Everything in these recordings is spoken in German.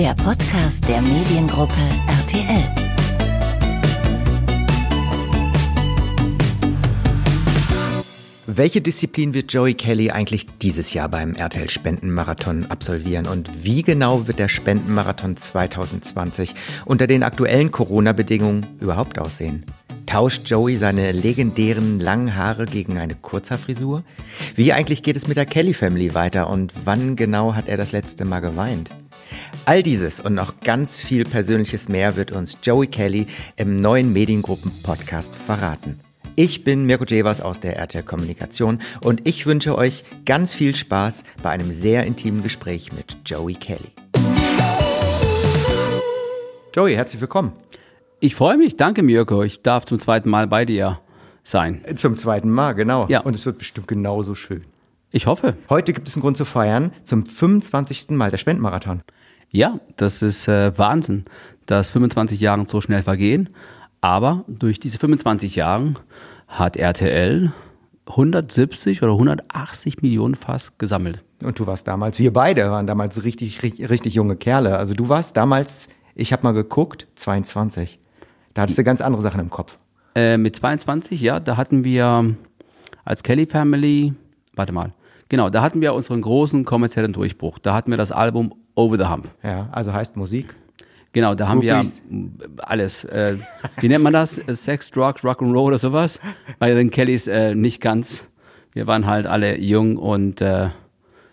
der Podcast der Mediengruppe RTL. Welche Disziplin wird Joey Kelly eigentlich dieses Jahr beim RTL Spendenmarathon absolvieren und wie genau wird der Spendenmarathon 2020 unter den aktuellen Corona-Bedingungen überhaupt aussehen? Tauscht Joey seine legendären langen Haare gegen eine Kurzhaarfrisur? Wie eigentlich geht es mit der Kelly Family weiter und wann genau hat er das letzte Mal geweint? All dieses und noch ganz viel Persönliches mehr wird uns Joey Kelly im neuen Mediengruppen-Podcast verraten. Ich bin Mirko Jevers aus der RTL Kommunikation und ich wünsche euch ganz viel Spaß bei einem sehr intimen Gespräch mit Joey Kelly. Joey, herzlich willkommen. Ich freue mich, danke Mirko. Ich darf zum zweiten Mal bei dir sein. Zum zweiten Mal, genau. Ja. Und es wird bestimmt genauso schön. Ich hoffe. Heute gibt es einen Grund zu feiern, zum 25. Mal der Spendenmarathon. Ja, das ist äh, Wahnsinn, dass 25 Jahre so schnell vergehen. Aber durch diese 25 Jahre hat RTL 170 oder 180 Millionen fast gesammelt. Und du warst damals, wir beide waren damals richtig, richtig, junge Kerle. Also du warst damals, ich habe mal geguckt, 22. Da hattest du ganz andere Sachen im Kopf. Äh, mit 22, ja, da hatten wir als Kelly Family, warte mal, genau, da hatten wir unseren großen kommerziellen Durchbruch. Da hatten wir das Album Over the Hump. Ja, also heißt Musik. Genau, da haben Groupies. wir alles. Äh, wie nennt man das? Äh, Sex, Drugs, Rock'n'Roll oder sowas? Bei den Kellys äh, nicht ganz. Wir waren halt alle jung und äh,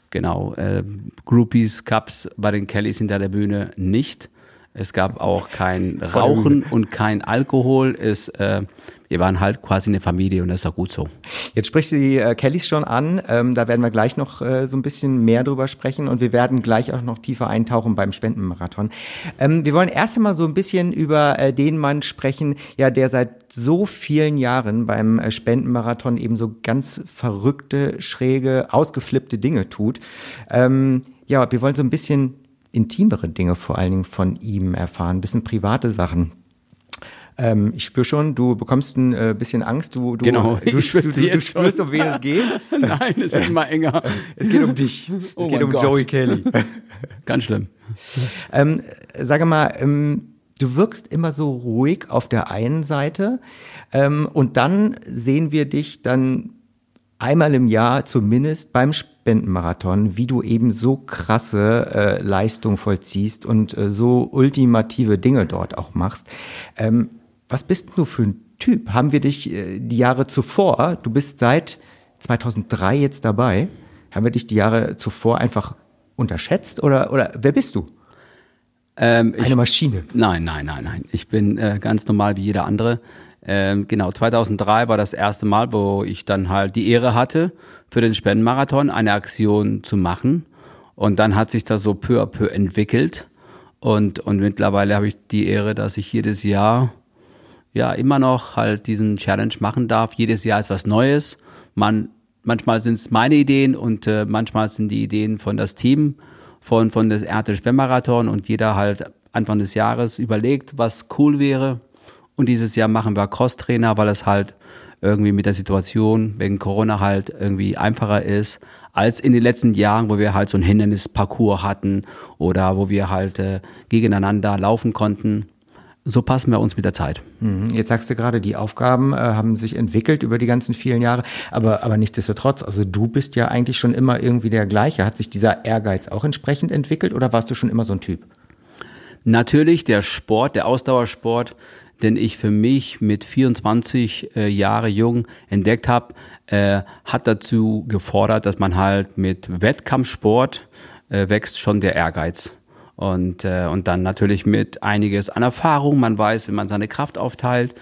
genau, äh, Groupies Cups bei den Kellys hinter der Bühne nicht. Es gab auch kein Rauchen und kein Alkohol. Es, äh, wir waren halt quasi eine Familie und das ist auch gut so. Jetzt sprichst du die äh, Kellys schon an. Ähm, da werden wir gleich noch äh, so ein bisschen mehr drüber sprechen und wir werden gleich auch noch tiefer eintauchen beim Spendenmarathon. Ähm, wir wollen erst einmal so ein bisschen über äh, den Mann sprechen, ja, der seit so vielen Jahren beim äh, Spendenmarathon eben so ganz verrückte, schräge, ausgeflippte Dinge tut. Ähm, ja, wir wollen so ein bisschen intimere Dinge vor allen Dingen von ihm erfahren, ein bisschen private Sachen. Ähm, ich spüre schon, du bekommst ein äh, bisschen Angst, du, du, Genau, du, du, du, du spürst, um wen es geht. Nein, es wird immer enger. Es geht um dich. Es Oh geht um Gott. Joey Kelly. Ganz schlimm. ähm, sage mal, ähm, du wirkst immer so ruhig auf der einen Seite ähm, und dann sehen wir dich dann einmal im Jahr zumindest beim Spendenmarathon, wie du eben so krasse äh, Leistung vollziehst und äh, so ultimative Dinge dort auch machst. Ähm, was bist du für ein Typ? Haben wir dich äh, die Jahre zuvor, du bist seit 2003 jetzt dabei, haben wir dich die Jahre zuvor einfach unterschätzt oder, oder wer bist du? Ähm, ich, Eine Maschine. Nein, nein, nein, nein. Ich bin äh, ganz normal wie jeder andere. Ähm, genau, 2003 war das erste Mal, wo ich dann halt die Ehre hatte, für den Spendenmarathon eine Aktion zu machen. Und dann hat sich das so peu à peu entwickelt. Und, und mittlerweile habe ich die Ehre, dass ich jedes Jahr ja immer noch halt diesen Challenge machen darf. Jedes Jahr ist was Neues. Man, manchmal sind es meine Ideen und äh, manchmal sind die Ideen von das Team von, von des RTL Spendenmarathon und jeder halt Anfang des Jahres überlegt, was cool wäre. Und dieses Jahr machen wir Crosstrainer, weil es halt irgendwie mit der Situation wegen Corona halt irgendwie einfacher ist als in den letzten Jahren, wo wir halt so ein Hindernisparcours hatten oder wo wir halt äh, gegeneinander laufen konnten. So passen wir uns mit der Zeit. Mhm. Jetzt sagst du gerade, die Aufgaben äh, haben sich entwickelt über die ganzen vielen Jahre, aber, aber nichtsdestotrotz, also du bist ja eigentlich schon immer irgendwie der gleiche. Hat sich dieser Ehrgeiz auch entsprechend entwickelt oder warst du schon immer so ein Typ? Natürlich der Sport, der Ausdauersport, den ich für mich mit 24 äh, Jahre jung entdeckt habe, äh, hat dazu gefordert, dass man halt mit Wettkampfsport äh, wächst schon der Ehrgeiz. Und, äh, und dann natürlich mit einiges an Erfahrung. Man weiß, wie man seine Kraft aufteilt.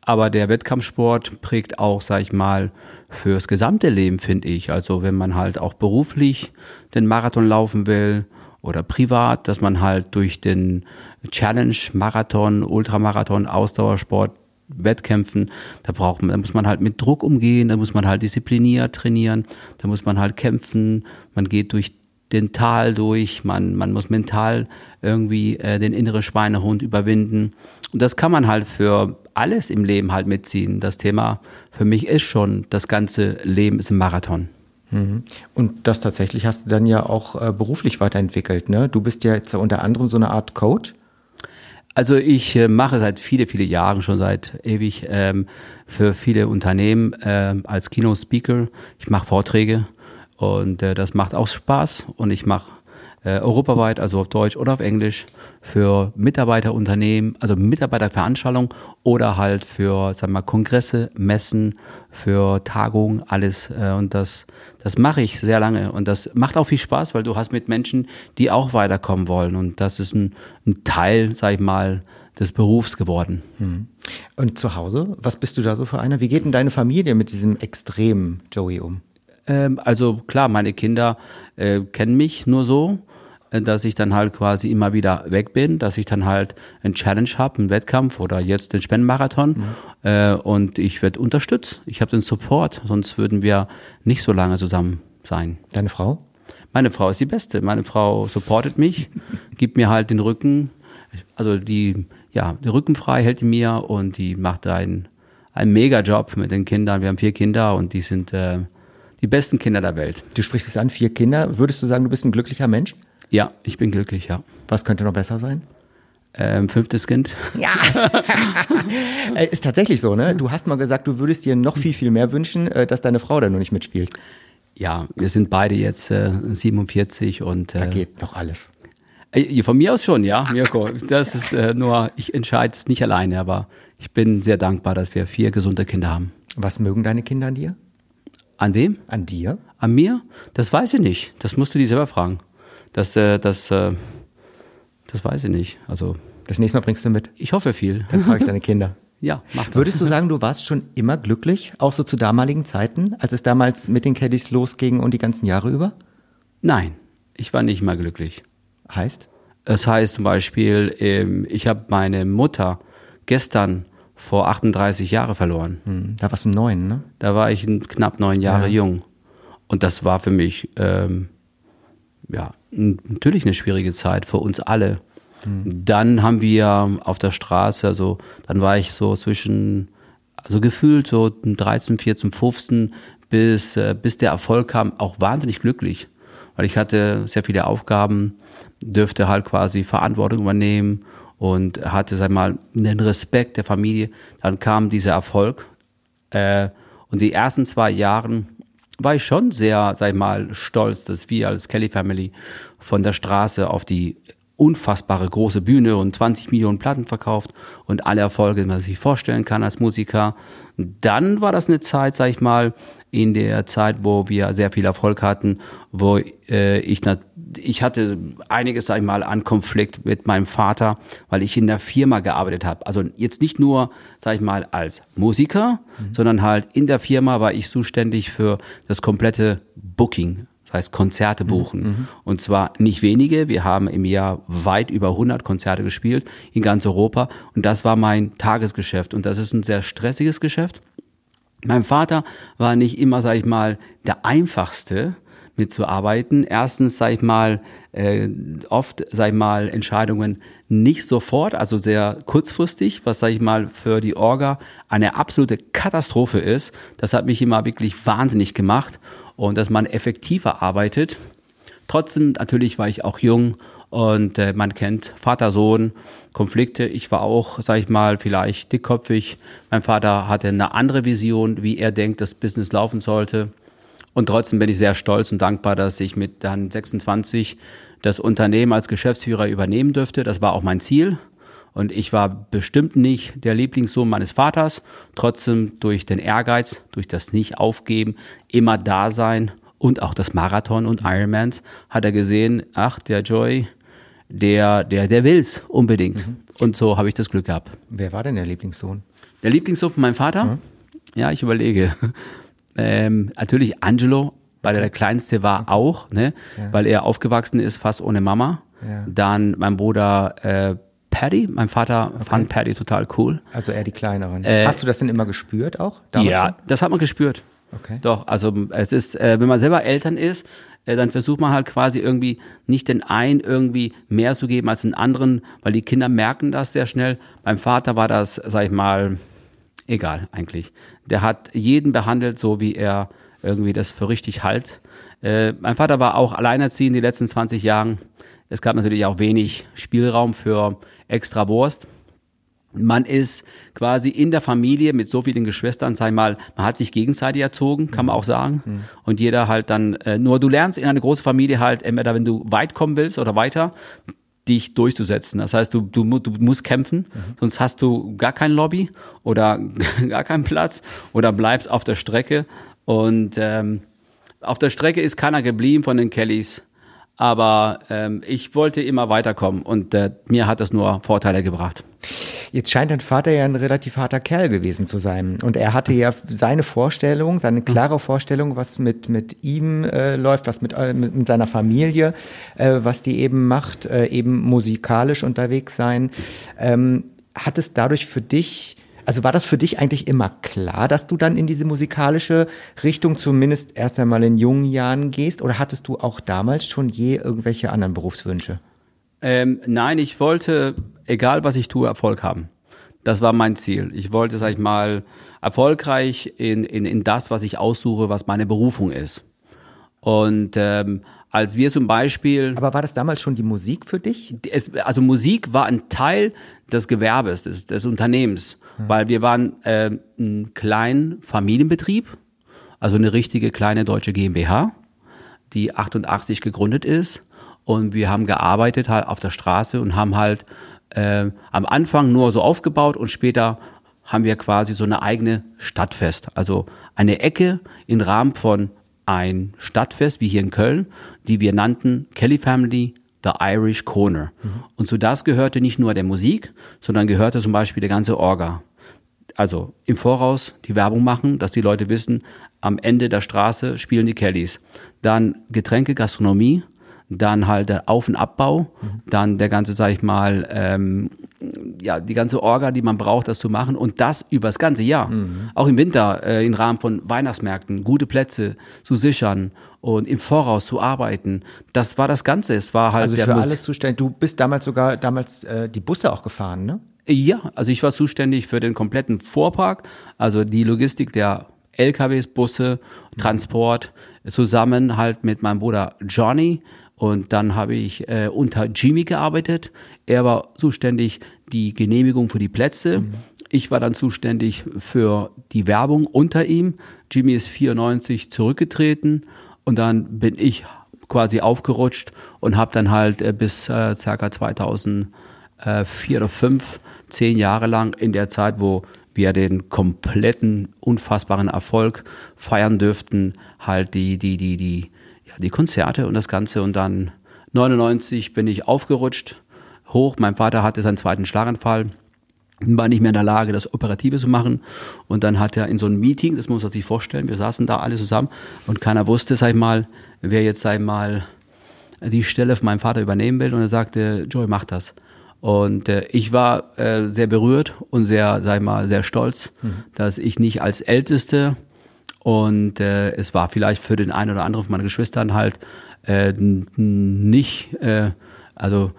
Aber der Wettkampfsport prägt auch, sag ich mal, fürs gesamte Leben, finde ich. Also wenn man halt auch beruflich den Marathon laufen will oder privat, dass man halt durch den Challenge, Marathon, Ultramarathon, Ausdauersport, Wettkämpfen, da braucht man, da muss man halt mit Druck umgehen, da muss man halt diszipliniert trainieren, da muss man halt kämpfen, man geht durch den Tal durch, man, man muss mental irgendwie äh, den inneren Schweinehund überwinden. Und das kann man halt für alles im Leben halt mitziehen. Das Thema für mich ist schon, das ganze Leben ist ein Marathon. Mhm. Und das tatsächlich hast du dann ja auch äh, beruflich weiterentwickelt. Ne? Du bist ja jetzt unter anderem so eine Art Coach. Also ich äh, mache seit viele, viele Jahren, schon seit ewig, ähm, für viele Unternehmen äh, als Keynote-Speaker. Ich mache Vorträge und äh, das macht auch Spaß und ich mache äh, europaweit, also auf Deutsch oder auf Englisch, für Mitarbeiterunternehmen, also Mitarbeiterveranstaltungen oder halt für, sagen wir mal, Kongresse, Messen, für Tagungen, alles. Äh, und das, das mache ich sehr lange. Und das macht auch viel Spaß, weil du hast mit Menschen, die auch weiterkommen wollen. Und das ist ein, ein Teil, sag ich mal, des Berufs geworden. Hm. Und zu Hause, was bist du da so für einer? Wie geht denn deine Familie mit diesem extremen Joey um? Ähm, also klar, meine Kinder äh, kennen mich nur so äh, dass ich dann halt quasi immer wieder weg bin, dass ich dann halt einen Challenge habe, einen Wettkampf oder jetzt den Spendenmarathon mhm. äh, und ich werde unterstützt. Ich habe den Support, sonst würden wir nicht so lange zusammen sein. Deine Frau? Meine Frau ist die Beste. Meine Frau supportet mich, gibt mir halt den Rücken, also die, ja, den Rücken frei hält die mir und die macht einen, einen Mega-Job mit den Kindern. Wir haben vier Kinder und die sind äh, die besten Kinder der Welt. Du sprichst es an, vier Kinder. Würdest du sagen, du bist ein glücklicher Mensch? Ja, ich bin glücklich, ja. Was könnte noch besser sein? Ähm, fünftes Kind. Ja, äh, ist tatsächlich so, ne? Du hast mal gesagt, du würdest dir noch viel, viel mehr wünschen, äh, dass deine Frau da nur nicht mitspielt. Ja, wir sind beide jetzt äh, 47 und. Äh, da geht noch alles. Äh, von mir aus schon, ja, Mirko. Das ist äh, nur, ich entscheide es nicht alleine, aber ich bin sehr dankbar, dass wir vier gesunde Kinder haben. Was mögen deine Kinder an dir? An wem? An dir? An mir? Das weiß ich nicht. Das musst du die selber fragen. Das, äh, das, äh, das weiß ich nicht. Also das nächste Mal bringst du mit. Ich hoffe viel. Dann frage ich deine Kinder. ja, mach das. Würdest du sagen, du warst schon immer glücklich, auch so zu damaligen Zeiten, als es damals mit den Caddies losging und die ganzen Jahre über? Nein, ich war nicht immer glücklich. Heißt? Es heißt zum Beispiel, ähm, ich habe meine Mutter gestern vor 38 Jahren verloren. Hm, da warst du neun, ne? Da war ich knapp neun Jahre ja. jung. Und das war für mich ähm, ja, natürlich eine schwierige Zeit für uns alle. Mhm. Dann haben wir auf der Straße, also dann war ich so zwischen, also gefühlt so 13, 14, 15, bis, äh, bis der Erfolg kam, auch wahnsinnig glücklich. Weil ich hatte sehr viele Aufgaben, dürfte halt quasi Verantwortung übernehmen und hatte, sag mal, den Respekt der Familie. Dann kam dieser Erfolg. Äh, und die ersten zwei Jahre war ich schon sehr, sag ich mal, stolz, dass wir als Kelly Family von der Straße auf die unfassbare große Bühne und 20 Millionen Platten verkauft und alle Erfolge, die man sich vorstellen kann als Musiker. Dann war das eine Zeit, sag ich mal, in der Zeit, wo wir sehr viel Erfolg hatten, wo äh, ich, ich hatte einiges, sag ich mal, an Konflikt mit meinem Vater, weil ich in der Firma gearbeitet habe. Also jetzt nicht nur, sag ich mal, als Musiker, mhm. sondern halt in der Firma war ich zuständig für das komplette Booking. Das heißt, Konzerte mhm. buchen. Mhm. Und zwar nicht wenige. Wir haben im Jahr weit über 100 Konzerte gespielt in ganz Europa. Und das war mein Tagesgeschäft. Und das ist ein sehr stressiges Geschäft. Mein Vater war nicht immer, sag ich mal, der einfachste mitzuarbeiten. Erstens, sag ich mal, äh, oft, sag ich mal, Entscheidungen nicht sofort, also sehr kurzfristig, was, sag ich mal, für die Orga eine absolute Katastrophe ist. Das hat mich immer wirklich wahnsinnig gemacht und dass man effektiver arbeitet. Trotzdem, natürlich war ich auch jung und äh, man kennt Vater, Sohn, Konflikte. Ich war auch, sag ich mal, vielleicht dickköpfig. Mein Vater hatte eine andere Vision, wie er denkt, das Business laufen sollte. Und trotzdem bin ich sehr stolz und dankbar, dass ich mit dann 26 das Unternehmen als Geschäftsführer übernehmen dürfte. Das war auch mein Ziel. Und ich war bestimmt nicht der Lieblingssohn meines Vaters. Trotzdem durch den Ehrgeiz, durch das Nicht-Aufgeben, immer da sein und auch das Marathon und Ironmans hat er gesehen, ach, der Joy, der, der, der will's unbedingt. Mhm. Und so habe ich das Glück gehabt. Wer war denn der Lieblingssohn? Der Lieblingssohn von meinem Vater? Mhm. Ja, ich überlege. Ähm, natürlich Angelo, weil er der Kleinste war auch, ne? Ja. weil er aufgewachsen ist fast ohne Mama. Ja. Dann mein Bruder äh, Paddy, mein Vater okay. fand Paddy total cool. Also eher die kleineren. Äh, Hast du das denn immer gespürt auch? ja, schon? das hat man gespürt. Okay. Doch, also es ist, äh, wenn man selber Eltern ist, dann versucht man halt quasi irgendwie nicht den einen irgendwie mehr zu geben als den anderen, weil die Kinder merken das sehr schnell. Beim Vater war das, sag ich mal, egal eigentlich. Der hat jeden behandelt, so wie er irgendwie das für richtig halt. Äh, mein Vater war auch alleinerziehend die letzten 20 Jahren. Es gab natürlich auch wenig Spielraum für extra Wurst. Man ist quasi in der Familie mit so vielen Geschwistern, sag ich mal, man hat sich gegenseitig erzogen, kann man auch sagen. Mhm. Und jeder halt dann, äh, nur du lernst in einer großen Familie halt, entweder wenn du weit kommen willst oder weiter, dich durchzusetzen. Das heißt, du, du, du musst kämpfen, mhm. sonst hast du gar kein Lobby oder gar keinen Platz oder bleibst auf der Strecke. Und ähm, auf der Strecke ist keiner geblieben von den Kellys. Aber ähm, ich wollte immer weiterkommen und äh, mir hat das nur Vorteile gebracht. Jetzt scheint dein Vater ja ein relativ harter Kerl gewesen zu sein. Und er hatte ja seine Vorstellung, seine klare Vorstellung, was mit, mit ihm äh, läuft, was mit, äh, mit, seiner Familie, äh, was die eben macht, äh, eben musikalisch unterwegs sein. Ähm, hat es dadurch für dich also war das für dich eigentlich immer klar, dass du dann in diese musikalische Richtung zumindest erst einmal in jungen Jahren gehst? Oder hattest du auch damals schon je irgendwelche anderen Berufswünsche? Ähm, nein, ich wollte, egal was ich tue, Erfolg haben. Das war mein Ziel. Ich wollte, sag ich mal, erfolgreich in, in, in das, was ich aussuche, was meine Berufung ist. Und ähm, als wir zum Beispiel. Aber war das damals schon die Musik für dich? Es, also Musik war ein Teil des Gewerbes, des, des Unternehmens weil wir waren äh, ein kleiner Familienbetrieb, also eine richtige kleine deutsche GmbH, die 88 gegründet ist. Und wir haben gearbeitet halt auf der Straße und haben halt äh, am Anfang nur so aufgebaut und später haben wir quasi so eine eigene Stadtfest, also eine Ecke im Rahmen von ein Stadtfest wie hier in Köln, die wir nannten Kelly Family The Irish Corner. Mhm. Und zu das gehörte nicht nur der Musik, sondern gehörte zum Beispiel der ganze Orga. Also im Voraus die Werbung machen, dass die Leute wissen, am Ende der Straße spielen die Kellys. Dann Getränke, Gastronomie, dann halt der Auf- und Abbau, mhm. dann der ganze, sag ich mal, ähm, ja, die ganze Orga, die man braucht, das zu machen und das über das ganze Jahr. Mhm. Auch im Winter, äh, im Rahmen von Weihnachtsmärkten, gute Plätze zu sichern und im Voraus zu arbeiten. Das war das Ganze. Es war halt also für alles zuständig. Du bist damals sogar damals äh, die Busse auch gefahren, ne? Ja, also ich war zuständig für den kompletten Vorpark, also die Logistik der LKWs, Busse, Transport, zusammen halt mit meinem Bruder Johnny. Und dann habe ich äh, unter Jimmy gearbeitet. Er war zuständig die Genehmigung für die Plätze. Mhm. Ich war dann zuständig für die Werbung unter ihm. Jimmy ist 94 zurückgetreten und dann bin ich quasi aufgerutscht und habe dann halt äh, bis äh, circa 2004 oder 2005 zehn Jahre lang in der Zeit, wo wir den kompletten unfassbaren Erfolg feiern dürften, halt die, die, die, die, ja, die Konzerte und das Ganze. Und dann 99 bin ich aufgerutscht, hoch. Mein Vater hatte seinen zweiten Schlaganfall, war nicht mehr in der Lage, das Operative zu machen. Und dann hat er in so einem Meeting, das muss man sich vorstellen, wir saßen da alle zusammen und keiner wusste, sag ich mal, wer jetzt, sag ich mal, die Stelle von meinem Vater übernehmen will. Und er sagte, Joey, mach das. Und äh, ich war äh, sehr berührt und sehr, sag ich mal, sehr stolz, mhm. dass ich nicht als Älteste und äh, es war vielleicht für den einen oder anderen von meinen Geschwistern halt äh, nicht, äh, also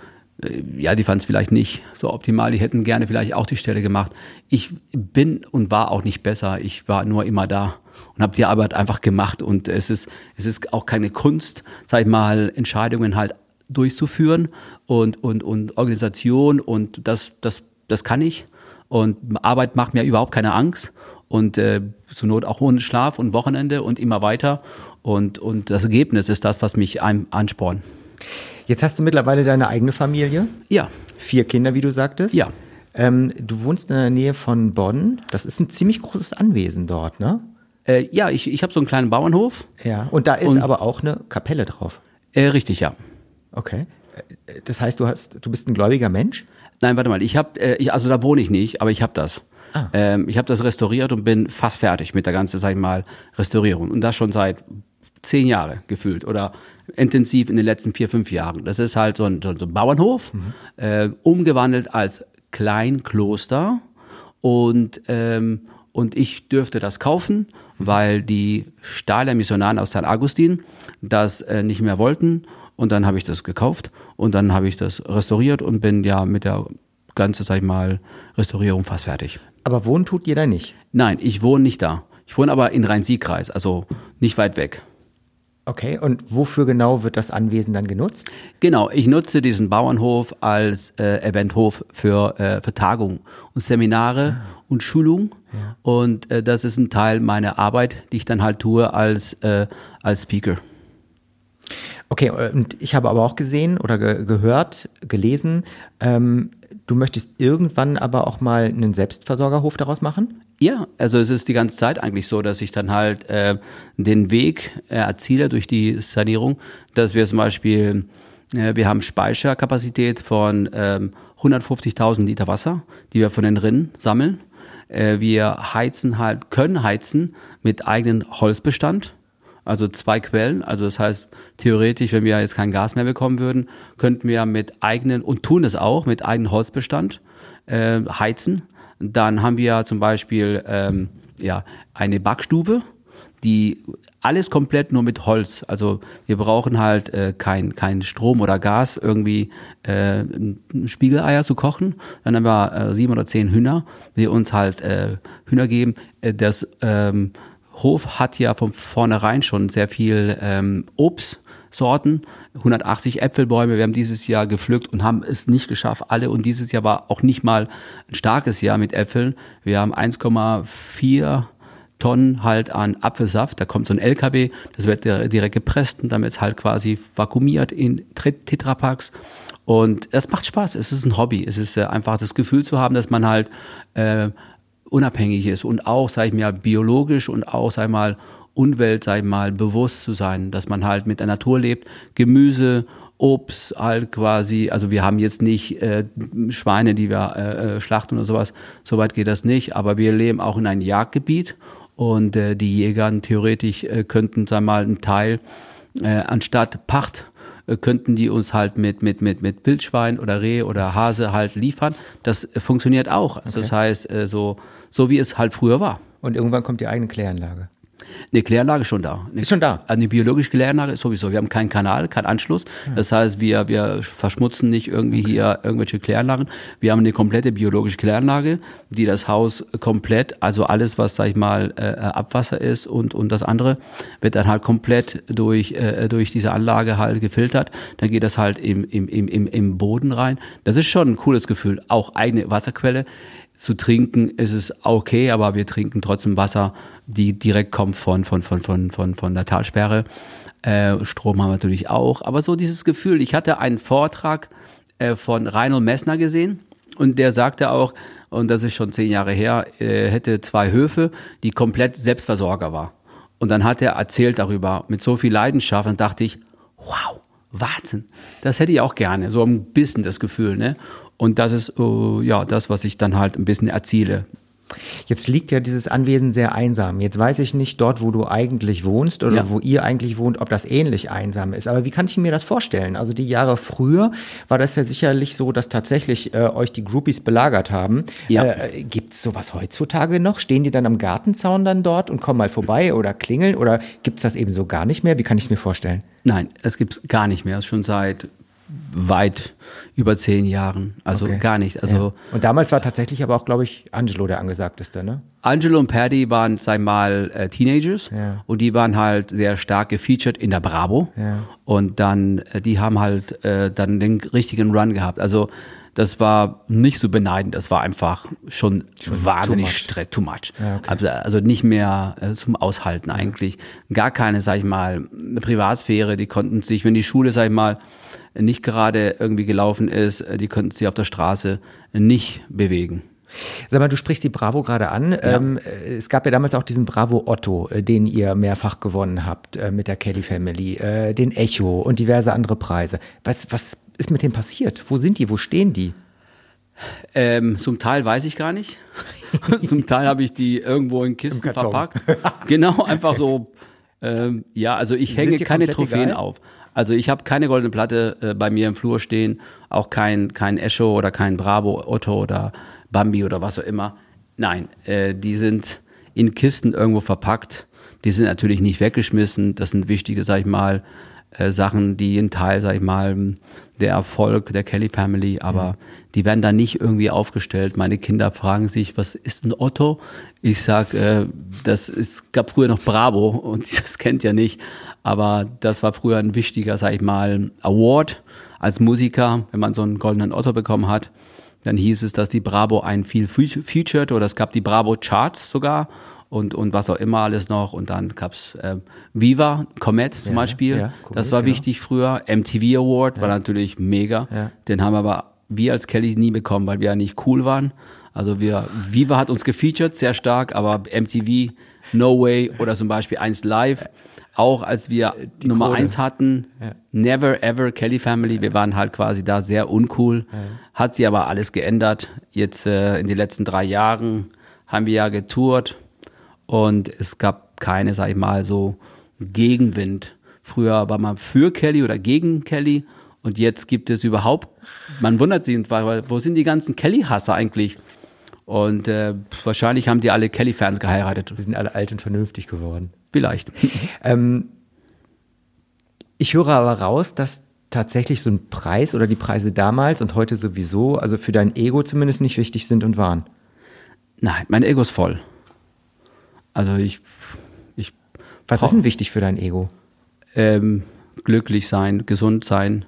ja, die fanden es vielleicht nicht so optimal, die hätten gerne vielleicht auch die Stelle gemacht. Ich bin und war auch nicht besser, ich war nur immer da und habe die Arbeit einfach gemacht und es ist, es ist auch keine Kunst, sag ich mal, Entscheidungen halt durchzuführen und, und, und Organisation und das, das, das kann ich. Und Arbeit macht mir überhaupt keine Angst und äh, zur Not auch ohne Schlaf und Wochenende und immer weiter. Und, und das Ergebnis ist das, was mich anspornt. Jetzt hast du mittlerweile deine eigene Familie. Ja. Vier Kinder, wie du sagtest. Ja. Ähm, du wohnst in der Nähe von Bonn. Das ist ein ziemlich großes Anwesen dort, ne? Äh, ja, ich, ich habe so einen kleinen Bauernhof. Ja, und da ist und, aber auch eine Kapelle drauf. Äh, richtig, ja. Okay. Das heißt, du hast, du bist ein gläubiger Mensch? Nein, warte mal. Ich habe, äh, also da wohne ich nicht, aber ich habe das. Ah. Ähm, ich habe das restauriert und bin fast fertig mit der ganzen, sag ich mal, Restaurierung. Und das schon seit zehn Jahren gefühlt oder intensiv in den letzten vier, fünf Jahren. Das ist halt so ein, so ein Bauernhof, mhm. äh, umgewandelt als Kleinkloster und, ähm, und ich dürfte das kaufen, weil die Stahler Missionaren aus St. Augustin das äh, nicht mehr wollten und dann habe ich das gekauft und dann habe ich das restauriert und bin ja mit der ganzen, sag ich mal, Restaurierung fast fertig. Aber wohnen tut da nicht? Nein, ich wohne nicht da. Ich wohne aber in Rhein-Sieg-Kreis, also nicht weit weg. Okay, und wofür genau wird das Anwesen dann genutzt? Genau, ich nutze diesen Bauernhof als äh, Eventhof für, äh, für Tagungen und Seminare ah. und Schulungen. Ja. Und äh, das ist ein Teil meiner Arbeit, die ich dann halt tue als, äh, als Speaker. Okay, und ich habe aber auch gesehen oder ge gehört, gelesen, ähm, du möchtest irgendwann aber auch mal einen Selbstversorgerhof daraus machen? Ja, also es ist die ganze Zeit eigentlich so, dass ich dann halt äh, den Weg äh, erziele durch die Sanierung, dass wir zum Beispiel, äh, wir haben Speicherkapazität von ähm, 150.000 Liter Wasser, die wir von den Rinnen sammeln. Äh, wir heizen halt, können heizen mit eigenen Holzbestand, also zwei Quellen. Also das heißt, theoretisch, wenn wir jetzt kein Gas mehr bekommen würden, könnten wir mit eigenen, und tun es auch, mit eigenen Holzbestand äh, heizen dann haben wir zum Beispiel ähm, ja, eine Backstube, die alles komplett nur mit Holz. Also wir brauchen halt äh, kein, kein Strom oder Gas, irgendwie äh, Spiegeleier zu kochen. Dann haben wir äh, sieben oder zehn Hühner, die uns halt äh, Hühner geben. Äh, das ähm, Hof hat ja von vornherein schon sehr viel ähm, Obst Sorten, 180 Äpfelbäume. Wir haben dieses Jahr gepflückt und haben es nicht geschafft, alle. Und dieses Jahr war auch nicht mal ein starkes Jahr mit Äpfeln. Wir haben 1,4 Tonnen halt an Apfelsaft. Da kommt so ein LKW, das wird direkt gepresst und damit halt quasi vakuumiert in Tetrapacks. Und es macht Spaß. Es ist ein Hobby. Es ist äh, einfach das Gefühl zu haben, dass man halt äh, unabhängig ist und auch, sag ich mal, biologisch und auch, sag ich mal, Umwelt, sag ich mal, bewusst zu sein, dass man halt mit der Natur lebt, Gemüse, Obst halt quasi, also wir haben jetzt nicht äh, Schweine, die wir äh, äh, schlachten oder sowas, soweit geht das nicht, aber wir leben auch in einem Jagdgebiet und äh, die Jäger theoretisch äh, könnten, sag mal, einen Teil äh, anstatt Pacht äh, könnten die uns halt mit, mit, mit, mit Wildschwein oder Reh oder Hase halt liefern. Das funktioniert auch. Also okay. Das heißt, äh, so, so wie es halt früher war. Und irgendwann kommt die eigene Kläranlage. Eine Kläranlage ist schon da. Eine, ist schon da. Eine biologische Kläranlage ist sowieso. Wir haben keinen Kanal, keinen Anschluss. Das heißt, wir, wir verschmutzen nicht irgendwie okay. hier irgendwelche Kläranlagen. Wir haben eine komplette biologische Kläranlage, die das Haus komplett, also alles, was, sag ich mal, äh, Abwasser ist und, und das andere, wird dann halt komplett durch, äh, durch diese Anlage halt gefiltert. Dann geht das halt im, im, im, im Boden rein. Das ist schon ein cooles Gefühl. Auch eigene Wasserquelle zu trinken ist es okay, aber wir trinken trotzdem Wasser, die direkt kommt von, von, von, von, von, von der Talsperre. Äh, Strom haben wir natürlich auch. Aber so dieses Gefühl, ich hatte einen Vortrag äh, von Reinhold Messner gesehen und der sagte auch, und das ist schon zehn Jahre her, äh, hätte zwei Höfe, die komplett Selbstversorger war. Und dann hat er erzählt darüber mit so viel Leidenschaft und dachte ich, wow, Wahnsinn. Das hätte ich auch gerne, so ein bisschen das Gefühl, ne? Und das ist uh, ja das, was ich dann halt ein bisschen erziele. Jetzt liegt ja dieses Anwesen sehr einsam. Jetzt weiß ich nicht dort, wo du eigentlich wohnst oder ja. wo ihr eigentlich wohnt, ob das ähnlich einsam ist. Aber wie kann ich mir das vorstellen? Also die Jahre früher war das ja sicherlich so, dass tatsächlich äh, euch die Groupies belagert haben. Ja. Äh, Gibt es sowas heutzutage noch? Stehen die dann am Gartenzaun dann dort und kommen mal vorbei oder klingeln? Oder gibt es das eben so gar nicht mehr? Wie kann ich es mir vorstellen? Nein, das gibt es gar nicht mehr. Das ist schon seit weit über zehn Jahren. Also okay. gar nicht. Also ja. Und damals war tatsächlich aber auch, glaube ich, Angelo der angesagteste, ne? Angelo und Paddy waren, sag mal, äh, Teenagers ja. und die waren halt sehr stark gefeatured in der Bravo. Ja. Und dann, äh, die haben halt äh, dann den richtigen Run gehabt. Also das war nicht so beneidend, das war einfach schon, schon wahnsinnig stress, too much. Ja, okay. also, also nicht mehr äh, zum Aushalten eigentlich. Gar keine, sag ich mal, Privatsphäre, die konnten sich, wenn die Schule, sag ich mal, nicht gerade irgendwie gelaufen ist, äh, die konnten sich auf der Straße nicht bewegen. Sag mal, du sprichst die Bravo gerade an. Ja. Ähm, es gab ja damals auch diesen Bravo Otto, äh, den ihr mehrfach gewonnen habt äh, mit der Kelly Family, äh, den Echo und diverse andere Preise. Was, was ist mit dem passiert? Wo sind die? Wo stehen die? Ähm, zum Teil weiß ich gar nicht. zum Teil habe ich die irgendwo in Kisten verpackt. genau, einfach so. Ähm, ja, also ich hänge keine Trophäen egal? auf. Also ich habe keine goldene Platte äh, bei mir im Flur stehen, auch kein, kein Echo oder kein Bravo, Otto oder Bambi oder was auch immer. Nein, äh, die sind in Kisten irgendwo verpackt. Die sind natürlich nicht weggeschmissen. Das sind wichtige, sag ich mal, äh, Sachen, die ein Teil, sag ich mal, der Erfolg der Kelly Family, aber mhm. die werden da nicht irgendwie aufgestellt. Meine Kinder fragen sich, was ist ein Otto? Ich sag, äh, das ist, gab früher noch Bravo und das kennt ja nicht, aber das war früher ein wichtiger, sag ich mal, Award als Musiker, wenn man so einen goldenen Otto bekommen hat. Dann hieß es, dass die Bravo einen viel featured oder es gab die Bravo Charts sogar und, und was auch immer alles noch. Und dann gab's äh, Viva, Comet zum ja, Beispiel. Ja, Comet, das war genau. wichtig früher. MTV Award ja. war natürlich mega. Den haben aber wir als Kelly nie bekommen, weil wir ja nicht cool waren. Also wir, Viva hat uns gefeatured, sehr stark, aber MTV, No Way oder zum Beispiel 1 Live, auch als wir äh, Die Nummer Krone. 1 hatten, ja. Never Ever Kelly Family, ja. wir waren halt quasi da sehr uncool, ja. hat sie aber alles geändert. Jetzt äh, in den letzten drei Jahren haben wir ja getourt, und es gab keine, sag ich mal, so Gegenwind. Früher war man für Kelly oder gegen Kelly und jetzt gibt es überhaupt, man wundert sich, wo sind die ganzen Kelly-Hasser eigentlich? Und äh, wahrscheinlich haben die alle Kelly-Fans geheiratet. Wir sind alle alt und vernünftig geworden. Vielleicht. ähm, ich höre aber raus, dass tatsächlich so ein Preis oder die Preise damals und heute sowieso, also für dein Ego zumindest nicht wichtig sind und waren. Nein, mein Ego ist voll. Also ich, ich. Was ist denn wichtig für dein Ego? Ähm, glücklich sein, gesund sein,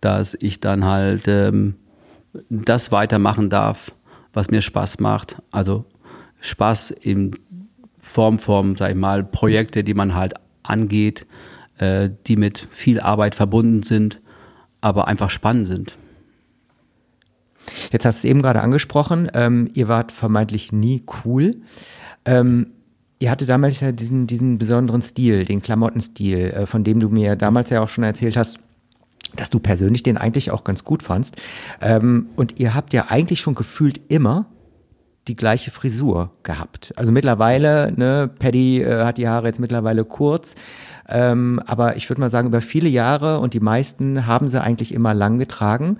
dass ich dann halt ähm, das weitermachen darf, was mir Spaß macht. Also Spaß in Form von, sag ich mal, Projekte, die man halt angeht, äh, die mit viel Arbeit verbunden sind, aber einfach spannend sind. Jetzt hast du es eben gerade angesprochen, ähm, ihr wart vermeintlich nie cool. Ähm, Ihr hatte damals ja diesen, diesen besonderen Stil, den Klamottenstil, äh, von dem du mir damals ja auch schon erzählt hast, dass du persönlich den eigentlich auch ganz gut fandst. Ähm, und ihr habt ja eigentlich schon gefühlt immer die gleiche Frisur gehabt. Also mittlerweile, ne, Paddy äh, hat die Haare jetzt mittlerweile kurz, ähm, aber ich würde mal sagen, über viele Jahre und die meisten haben sie eigentlich immer lang getragen.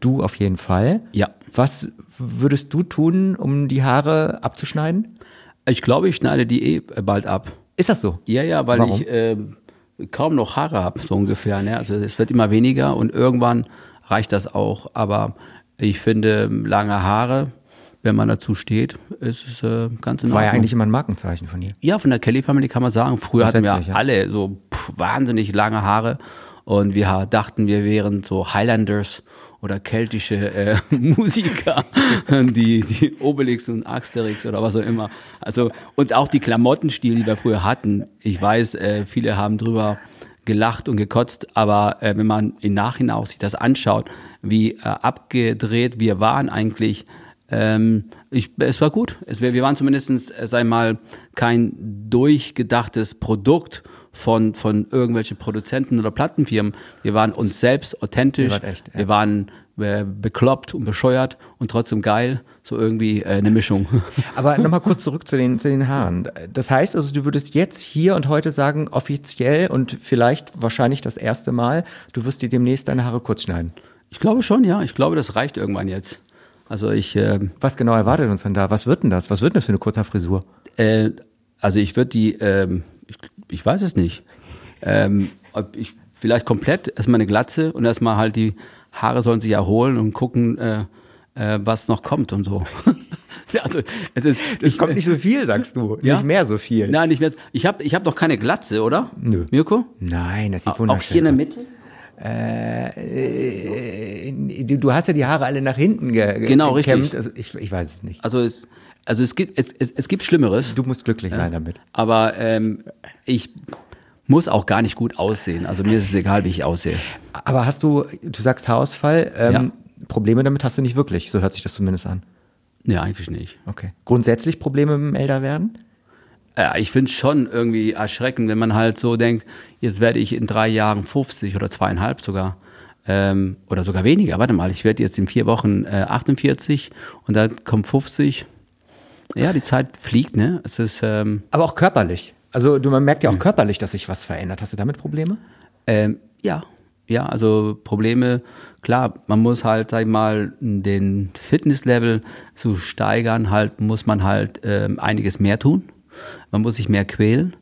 Du auf jeden Fall. Ja. Was würdest du tun, um die Haare abzuschneiden? Ich glaube, ich schneide die eh bald ab. Ist das so? Ja, ja, weil Warum? ich äh, kaum noch Haare habe, so ungefähr. Ne? Also es wird immer weniger und irgendwann reicht das auch. Aber ich finde, lange Haare, wenn man dazu steht, ist es äh, ganz in War ja eigentlich immer ein Markenzeichen von dir. Ja, von der Kelly Family kann man sagen. Früher hatten wir ja. alle so pff, wahnsinnig lange Haare und wir dachten, wir wären so Highlanders oder keltische äh, Musiker, die, die Obelix und Asterix oder was auch immer. Also, und auch die Klamottenstil, die wir früher hatten. Ich weiß, äh, viele haben drüber gelacht und gekotzt, aber äh, wenn man im Nachhinein auch sich das anschaut, wie äh, abgedreht wir waren eigentlich, ähm, ich, es war gut. Es, wir waren zumindestens, äh, sei mal, kein durchgedachtes Produkt von, von irgendwelchen Produzenten oder Plattenfirmen. Wir waren uns selbst authentisch. Wir, echt, ja. wir waren äh, bekloppt und bescheuert und trotzdem geil. So irgendwie äh, eine Mischung. Aber nochmal kurz zurück zu den, zu den Haaren. Das heißt also, du würdest jetzt hier und heute sagen, offiziell und vielleicht wahrscheinlich das erste Mal, du wirst dir demnächst deine Haare kurz schneiden. Ich glaube schon, ja. Ich glaube, das reicht irgendwann jetzt. Also ich. Äh, Was genau erwartet uns denn da? Was wird denn das? Was wird denn das für eine kurze Frisur? Äh, also ich würde die, ähm, ich, ich weiß es nicht. Ähm, ich vielleicht komplett erstmal eine Glatze und erstmal halt die Haare sollen sich erholen und gucken, äh, äh, was noch kommt und so. also es ist, es ich, kommt nicht so viel, sagst du, ja? nicht mehr so viel. Nein, nicht mehr. Ich habe ich hab noch keine Glatze, oder? Nö. Mirko? Nein, das sieht wunderschön aus. Auch hier in der Mitte? Äh, äh, du hast ja die Haare alle nach hinten ge genau, gekämmt. Richtig. Also ich, ich weiß es nicht. Also es, also es gibt es, es, es gibt Schlimmeres. Du musst glücklich sein damit. Aber ähm, ich muss auch gar nicht gut aussehen. Also mir ist es egal, wie ich aussehe. Aber hast du, du sagst Haarausfall, ähm, ja. Probleme damit hast du nicht wirklich, so hört sich das zumindest an. Nee, eigentlich nicht. Okay. Grundsätzlich Probleme mit dem Älterwerden? Ja, ich finde es schon irgendwie erschreckend, wenn man halt so denkt, jetzt werde ich in drei Jahren 50 oder zweieinhalb sogar. Ähm, oder sogar weniger. Warte mal, ich werde jetzt in vier Wochen äh, 48 und dann kommt 50. Ja, die Zeit fliegt, ne? Es ist. Ähm, Aber auch körperlich. Also du, man merkt ja auch hm. körperlich, dass sich was verändert. Hast du damit Probleme? Ähm, ja, ja, also Probleme, klar, man muss halt, sag ich mal, den Fitnesslevel zu steigern, halt muss man halt ähm, einiges mehr tun. Man muss sich mehr quälen.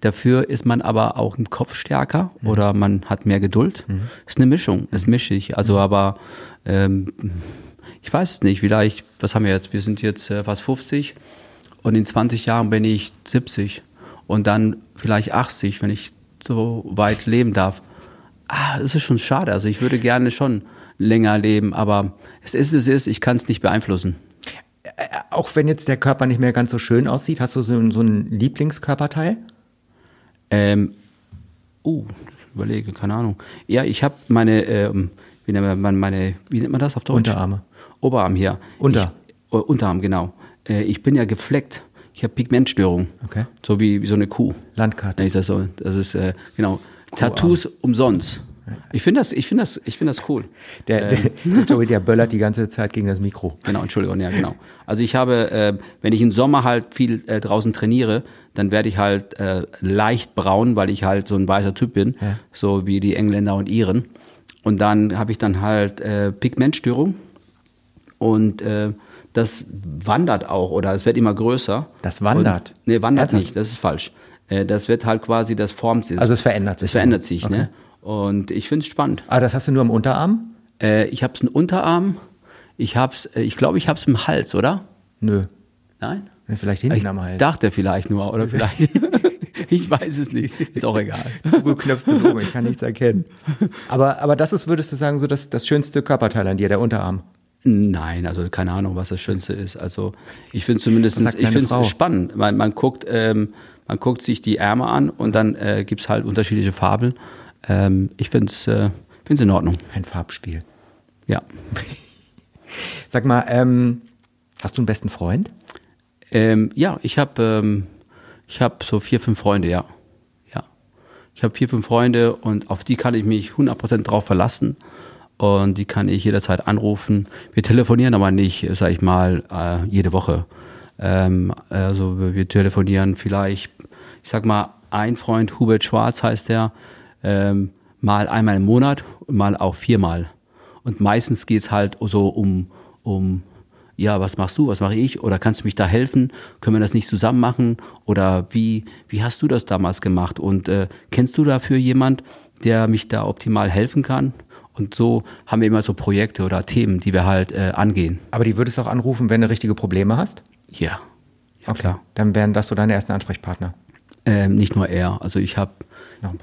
Dafür ist man aber auch im Kopf stärker mhm. oder man hat mehr Geduld. Mhm. Ist eine Mischung, ist mischig. Also aber ähm, ich weiß es nicht, vielleicht, was haben wir jetzt? Wir sind jetzt äh, fast 50 und in 20 Jahren bin ich 70 und dann vielleicht 80, wenn ich so weit leben darf. Ah, das ist schon schade. Also ich würde gerne schon länger leben, aber es ist, wie es ist. Ich kann es nicht beeinflussen. Äh, auch wenn jetzt der Körper nicht mehr ganz so schön aussieht, hast du so, so ein Lieblingskörperteil? Ähm, uh, ich überlege, keine Ahnung. Ja, ich habe meine, ähm, wie, nennt man meine, wie nennt man das auf Deutsch? Unterarme. Oberarm hier. Unter. Ich, uh, Unterarm, genau. Äh, ich bin ja gefleckt. Ich habe Pigmentstörung. Okay. So wie, wie so eine Kuh. Landkarte. Ist das so? Das ist, äh, genau. Kuharm. Tattoos umsonst. Ich finde das, ich finde das, ich finde das cool. Der, ähm. der, Joey, der böllert die ganze Zeit gegen das Mikro. Genau, Entschuldigung, ja, genau. Also ich habe, äh, wenn ich im Sommer halt viel äh, draußen trainiere, dann werde ich halt äh, leicht braun, weil ich halt so ein weißer Typ bin, ja. so wie die Engländer und Iren. Und dann habe ich dann halt äh, Pigmentstörung und äh, das wandert auch oder es wird immer größer. Das wandert? Und, nee, wandert Ernsthaft? nicht, das ist falsch. Äh, das wird halt quasi, das formt sich. Also es verändert sich. Es verändert sich, okay. ne? Und ich finde es spannend. Ah, das hast du nur am Unterarm? Äh, ich habe es im Unterarm. Ich hab's, äh, ich glaube, ich habe es im Hals, oder? Nö. Nein? Vielleicht hinten ich am Hals. dachte vielleicht nur, oder vielleicht. ich weiß es nicht. Ist auch egal. Zugeknöpft bis oben, ich kann nichts erkennen. Aber, aber das ist, würdest du sagen, so das, das schönste Körperteil an dir, der Unterarm? Nein, also keine Ahnung, was das Schönste ist. Also ich finde zumindest, ich finde es spannend. Man, man guckt, ähm, man guckt sich die Ärmel an und dann äh, gibt es halt unterschiedliche Farben. Ähm, ich finde es äh, in Ordnung. Ein Farbspiel. Ja. Sag mal, ähm, hast du einen besten Freund? Ähm, ja, ich habe ähm, hab so vier, fünf Freunde, ja. ja. Ich habe vier, fünf Freunde und auf die kann ich mich 100% drauf verlassen und die kann ich jederzeit anrufen. Wir telefonieren aber nicht, sag ich mal, äh, jede Woche. Ähm, also wir telefonieren vielleicht, ich sag mal, ein Freund, Hubert Schwarz heißt der, ähm, mal einmal im Monat, mal auch viermal. Und meistens geht's halt so um, um, ja, was machst du, was mache ich? Oder kannst du mich da helfen? Können wir das nicht zusammen machen? Oder wie, wie hast du das damals gemacht? Und äh, kennst du dafür jemand, der mich da optimal helfen kann? Und so haben wir immer so Projekte oder Themen, die wir halt äh, angehen. Aber die würdest du auch anrufen, wenn du richtige Probleme hast? Ja. ja okay. Klar. Dann wären das so deine ersten Ansprechpartner. Ähm, nicht nur er. Also ich habe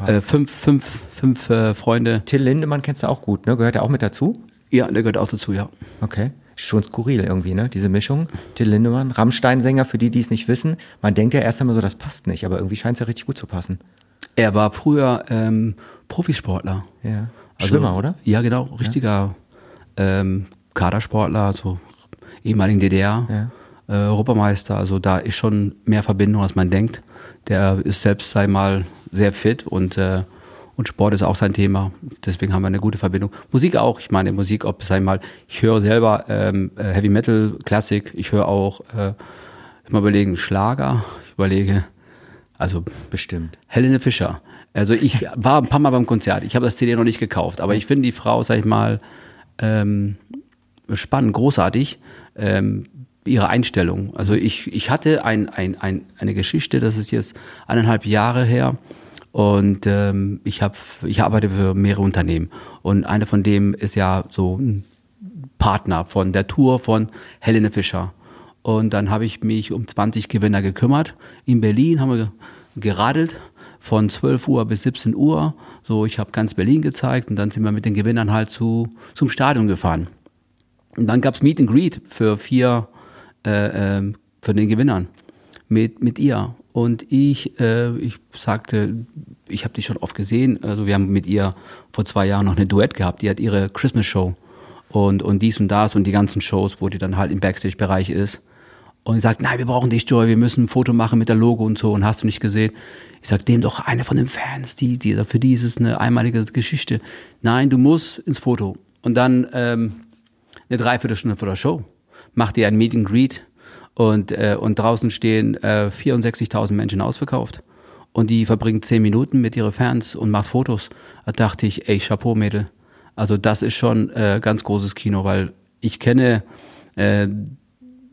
äh, fünf, fünf, fünf äh, Freunde. Till Lindemann kennst du auch gut, ne? Gehört er auch mit dazu? Ja, der gehört auch dazu, ja. Okay. Schon skurril irgendwie, ne? Diese Mischung. Till Lindemann, Rammstein-Sänger, für die, die es nicht wissen. Man denkt ja erst einmal so, das passt nicht, aber irgendwie scheint es ja richtig gut zu passen. Er war früher ähm, Profisportler. Ja. Also, Schwimmer, oder? Ja, genau. Richtiger ja. ähm, Kadersportler, so ehemaligen DDR. Ja. Äh, Europameister, also da ist schon mehr Verbindung, als man denkt. Der ist selbst, sei mal, sehr fit und, äh, und Sport ist auch sein Thema. Deswegen haben wir eine gute Verbindung. Musik auch. Ich meine, Musik, ob es einmal, ich höre selber ähm, äh, Heavy Metal, Klassik. Ich höre auch, äh, ich mal überlegen, Schlager. Ich überlege, also bestimmt. Helene Fischer. Also ich war ein paar Mal beim Konzert. Ich habe das CD noch nicht gekauft, aber ich finde die Frau, sag ich mal, ähm, spannend, großartig. Ähm, ihre Einstellung. Also ich, ich hatte ein, ein, ein, eine Geschichte, das ist jetzt eineinhalb Jahre her. Und ähm, ich, hab, ich arbeite für mehrere Unternehmen. Und einer von dem ist ja so ein Partner von der Tour von Helene Fischer. Und dann habe ich mich um 20 Gewinner gekümmert. In Berlin haben wir geradelt von 12 Uhr bis 17 Uhr. So, ich habe ganz Berlin gezeigt und dann sind wir mit den Gewinnern halt zu, zum Stadion gefahren. Und dann gab's Meet and Greet für vier, äh, äh, für den Gewinnern mit, mit ihr. Und ich, äh, ich sagte, ich habe die schon oft gesehen. Also wir haben mit ihr vor zwei Jahren noch eine Duett gehabt. Die hat ihre Christmas Show und, und dies und das und die ganzen Shows, wo die dann halt im Backstage-Bereich ist. Und sagt, nein, wir brauchen dich, Joy, wir müssen ein Foto machen mit der Logo und so. Und hast du nicht gesehen? Ich sag, dem doch einer von den Fans, die, die, für die ist es eine einmalige Geschichte. Nein, du musst ins Foto. Und dann ähm, eine Dreiviertelstunde vor der Show macht ihr ein Meet and Greet und, äh, und draußen stehen äh, 64.000 Menschen ausverkauft. Und die verbringt zehn Minuten mit ihren Fans und macht Fotos. Da dachte ich, ey, Chapeau, Mädel. Also das ist schon äh, ganz großes Kino, weil ich kenne äh,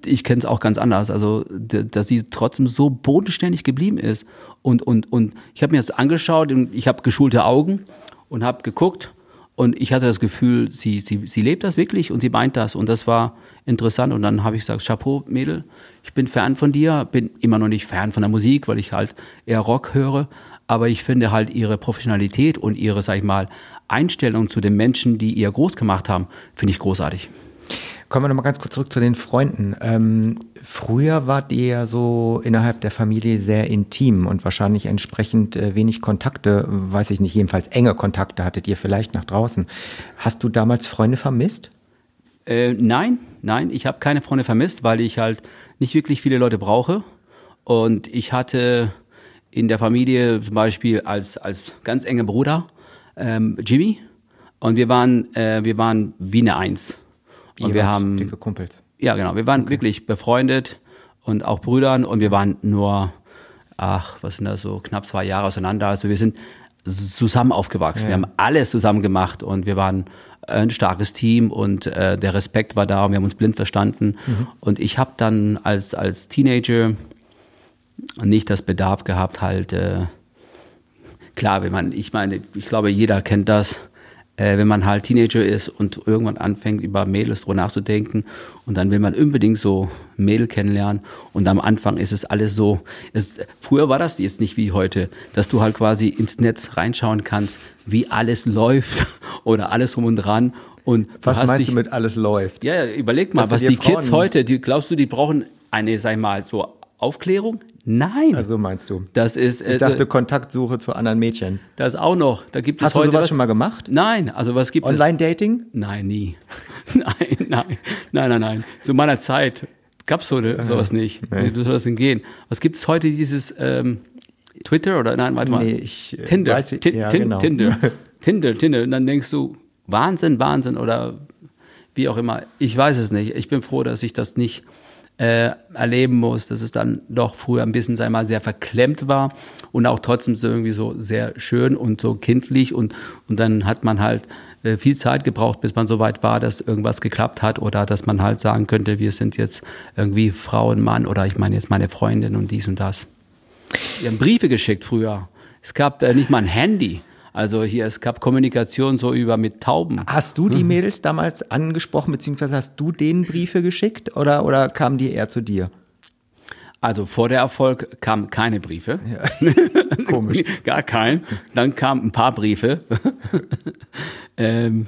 ich kenne es auch ganz anders. Also, dass sie trotzdem so bodenständig geblieben ist. Und, und, und ich habe mir das angeschaut und ich habe geschulte Augen und habe geguckt und ich hatte das Gefühl, sie, sie, sie lebt das wirklich und sie meint das. Und das war interessant. Und dann habe ich gesagt, Chapeau, Mädel, ich bin Fan von dir, bin immer noch nicht Fan von der Musik, weil ich halt eher Rock höre. Aber ich finde halt ihre Professionalität und ihre, sag ich mal, Einstellung zu den Menschen, die ihr groß gemacht haben, finde ich großartig. Kommen wir nochmal ganz kurz zurück zu den Freunden. Ähm, früher wart ihr ja so innerhalb der Familie sehr intim und wahrscheinlich entsprechend äh, wenig Kontakte, weiß ich nicht, jedenfalls enge Kontakte hattet ihr vielleicht nach draußen. Hast du damals Freunde vermisst? Äh, nein, nein, ich habe keine Freunde vermisst, weil ich halt nicht wirklich viele Leute brauche. Und ich hatte in der Familie zum Beispiel als, als ganz enger Bruder ähm, Jimmy. Und wir waren, äh, wir waren wie eine Eins. Und wir haben dicke Kumpels. Ja, genau. Wir waren okay. wirklich befreundet und auch Brüdern und wir waren nur, ach, was sind das so, knapp zwei Jahre auseinander. Also wir sind zusammen aufgewachsen. Ja. Wir haben alles zusammen gemacht und wir waren ein starkes Team und äh, der Respekt war da und wir haben uns blind verstanden. Mhm. Und ich habe dann als, als Teenager nicht das Bedarf gehabt, halt, äh, klar, ich meine, ich glaube, jeder kennt das, äh, wenn man halt Teenager ist und irgendwann anfängt, über Mädels drüber nachzudenken und dann will man unbedingt so Mädel kennenlernen und am Anfang ist es alles so, es, früher war das jetzt nicht wie heute, dass du halt quasi ins Netz reinschauen kannst, wie alles läuft oder alles drum und dran und was meinst dich, du mit alles läuft? Ja, überleg mal, was die Frauen Kids heute, die, glaubst du, die brauchen eine, sag ich mal, so Aufklärung? Nein. Also meinst du? Das ist. Ich dachte äh, Kontaktsuche zu anderen Mädchen. Das auch noch. Da gibt es Hast heute du sowas was? schon mal gemacht? Nein. Also was gibt Online es? Online-Dating? Nein, nie. nein, nein, nein, nein, nein. Zu meiner Zeit gab es so, sowas nicht. Nee. Wie soll das denn gehen? Was gibt es heute dieses ähm, Twitter oder nein, warte mal. Nee, ich äh, Tinder. Weiß, Tin ja, Tin genau. Tinder. Tinder, Tinder. Und dann denkst du, Wahnsinn, Wahnsinn oder wie auch immer. Ich weiß es nicht. Ich bin froh, dass ich das nicht äh, erleben muss, dass es dann doch früher ein bisschen, sag mal, sehr verklemmt war und auch trotzdem so irgendwie so sehr schön und so kindlich und, und dann hat man halt äh, viel Zeit gebraucht, bis man so weit war, dass irgendwas geklappt hat oder dass man halt sagen könnte, wir sind jetzt irgendwie Frau und Mann oder ich meine jetzt meine Freundin und dies und das. Wir haben Briefe geschickt früher. Es gab äh, nicht mal ein Handy. Also hier, es gab Kommunikation so über mit Tauben. Hast du die mhm. Mädels damals angesprochen, beziehungsweise hast du denen Briefe geschickt oder, oder kamen die eher zu dir? Also vor der Erfolg kamen keine Briefe. Ja. Komisch. Gar kein. Dann kamen ein paar Briefe. ähm,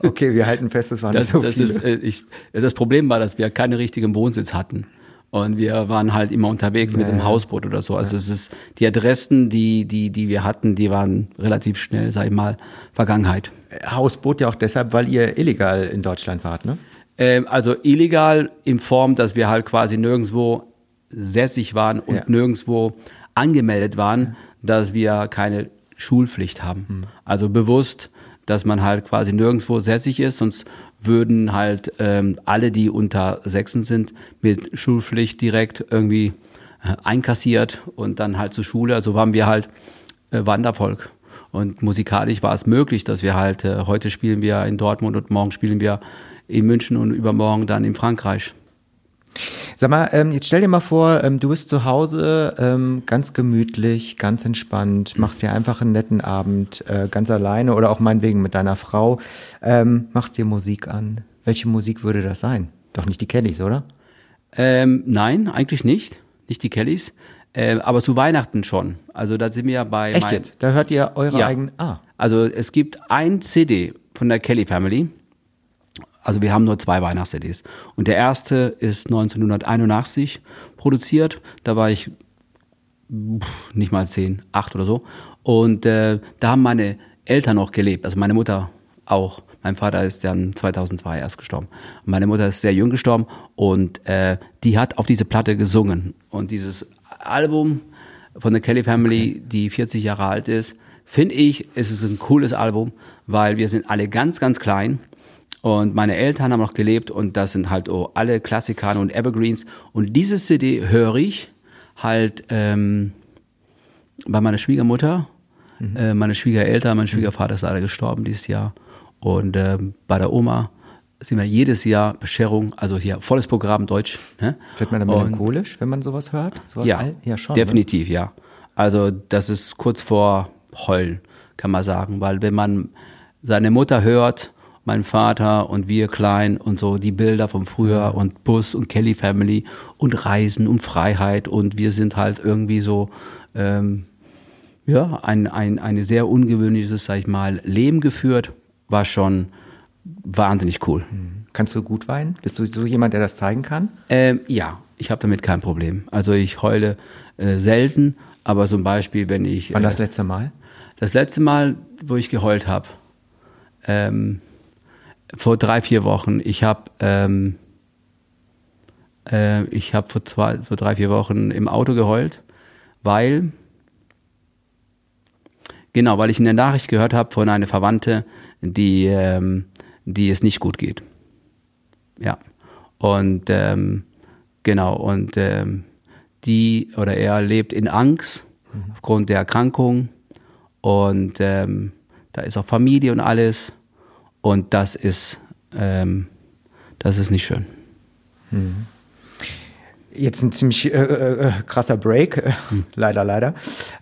okay, wir halten fest, das waren das, nicht so das viele. Ist, äh, ich, das Problem war, dass wir keine richtigen Wohnsitz hatten. Und wir waren halt immer unterwegs ja, mit dem ja. Hausboot oder so. Also ja. es ist die Adressen, die, die, die wir hatten, die waren relativ schnell, sag ich mal, Vergangenheit. Hausboot ja auch deshalb, weil ihr illegal in Deutschland wart, ne? Ähm, also illegal in Form, dass wir halt quasi nirgendwo sässig waren und nirgendwo angemeldet waren, dass wir keine Schulpflicht haben. Mhm. Also bewusst, dass man halt quasi nirgendwo sässig ist, sonst würden halt ähm, alle, die unter Sechsen sind, mit Schulpflicht direkt irgendwie äh, einkassiert und dann halt zur Schule. Also waren wir halt äh, Wandervolk. Und musikalisch war es möglich, dass wir halt, äh, heute spielen wir in Dortmund und morgen spielen wir in München und übermorgen dann in Frankreich. Sag mal, ähm, jetzt stell dir mal vor, ähm, du bist zu Hause, ähm, ganz gemütlich, ganz entspannt, machst dir einfach einen netten Abend, äh, ganz alleine oder auch meinetwegen mit deiner Frau, ähm, machst dir Musik an. Welche Musik würde das sein? Doch nicht die Kellys, oder? Ähm, nein, eigentlich nicht. Nicht die Kellys. Äh, aber zu Weihnachten schon. Also da sind wir ja bei. Echt jetzt? Da hört ihr eure ja. eigenen. Ah. Also es gibt ein CD von der Kelly Family. Also wir haben nur zwei Weihnachts-CDs. Und der erste ist 1981 produziert. Da war ich nicht mal zehn, acht oder so. Und äh, da haben meine Eltern noch gelebt, also meine Mutter auch. Mein Vater ist dann 2002 erst gestorben. Meine Mutter ist sehr jung gestorben und äh, die hat auf diese Platte gesungen. Und dieses Album von der Kelly Family, okay. die 40 Jahre alt ist, finde ich, ist es ein cooles Album, weil wir sind alle ganz, ganz klein und meine Eltern haben noch gelebt und das sind halt oh, alle Klassiker und Evergreens. Und diese CD höre ich halt ähm, bei meiner Schwiegermutter, mhm. äh, meine Schwiegereltern, mein Schwiegervater ist leider gestorben dieses Jahr. Und äh, bei der Oma sind wir jedes Jahr Bescherung, also hier volles Programm Deutsch. Ne? Wird man dann Und- melancholisch, wenn man sowas hört? Sowas ja, all- ja schon. Ne? definitiv, ja. Also das ist kurz vor Heulen, kann man sagen, weil wenn man seine Mutter hört, mein Vater und wir klein und so die Bilder von früher und Bus und Kelly Family und Reisen und Freiheit und wir sind halt irgendwie so ähm, ja ein, ein eine sehr ungewöhnliches, sag ich mal, Leben geführt, war schon wahnsinnig cool. Kannst du gut weinen? Bist du so jemand, der das zeigen kann? Ähm, ja, ich habe damit kein Problem. Also ich heule äh, selten, aber zum Beispiel, wenn ich Wann äh, das letzte Mal? das letzte Mal, wo ich geheult habe, ähm, vor drei vier Wochen. Ich habe ähm, äh, ich habe vor zwei, vor drei vier Wochen im Auto geheult, weil genau, weil ich in der Nachricht gehört habe von einer Verwandte, die ähm, die es nicht gut geht. Ja. Und ähm, genau, und ähm, die oder er lebt in Angst aufgrund der Erkrankung. Und ähm, da ist auch Familie und alles. Und das ist, ähm, das ist nicht schön. Jetzt ein ziemlich äh, äh, äh, krasser Break. Äh, Leider, leider.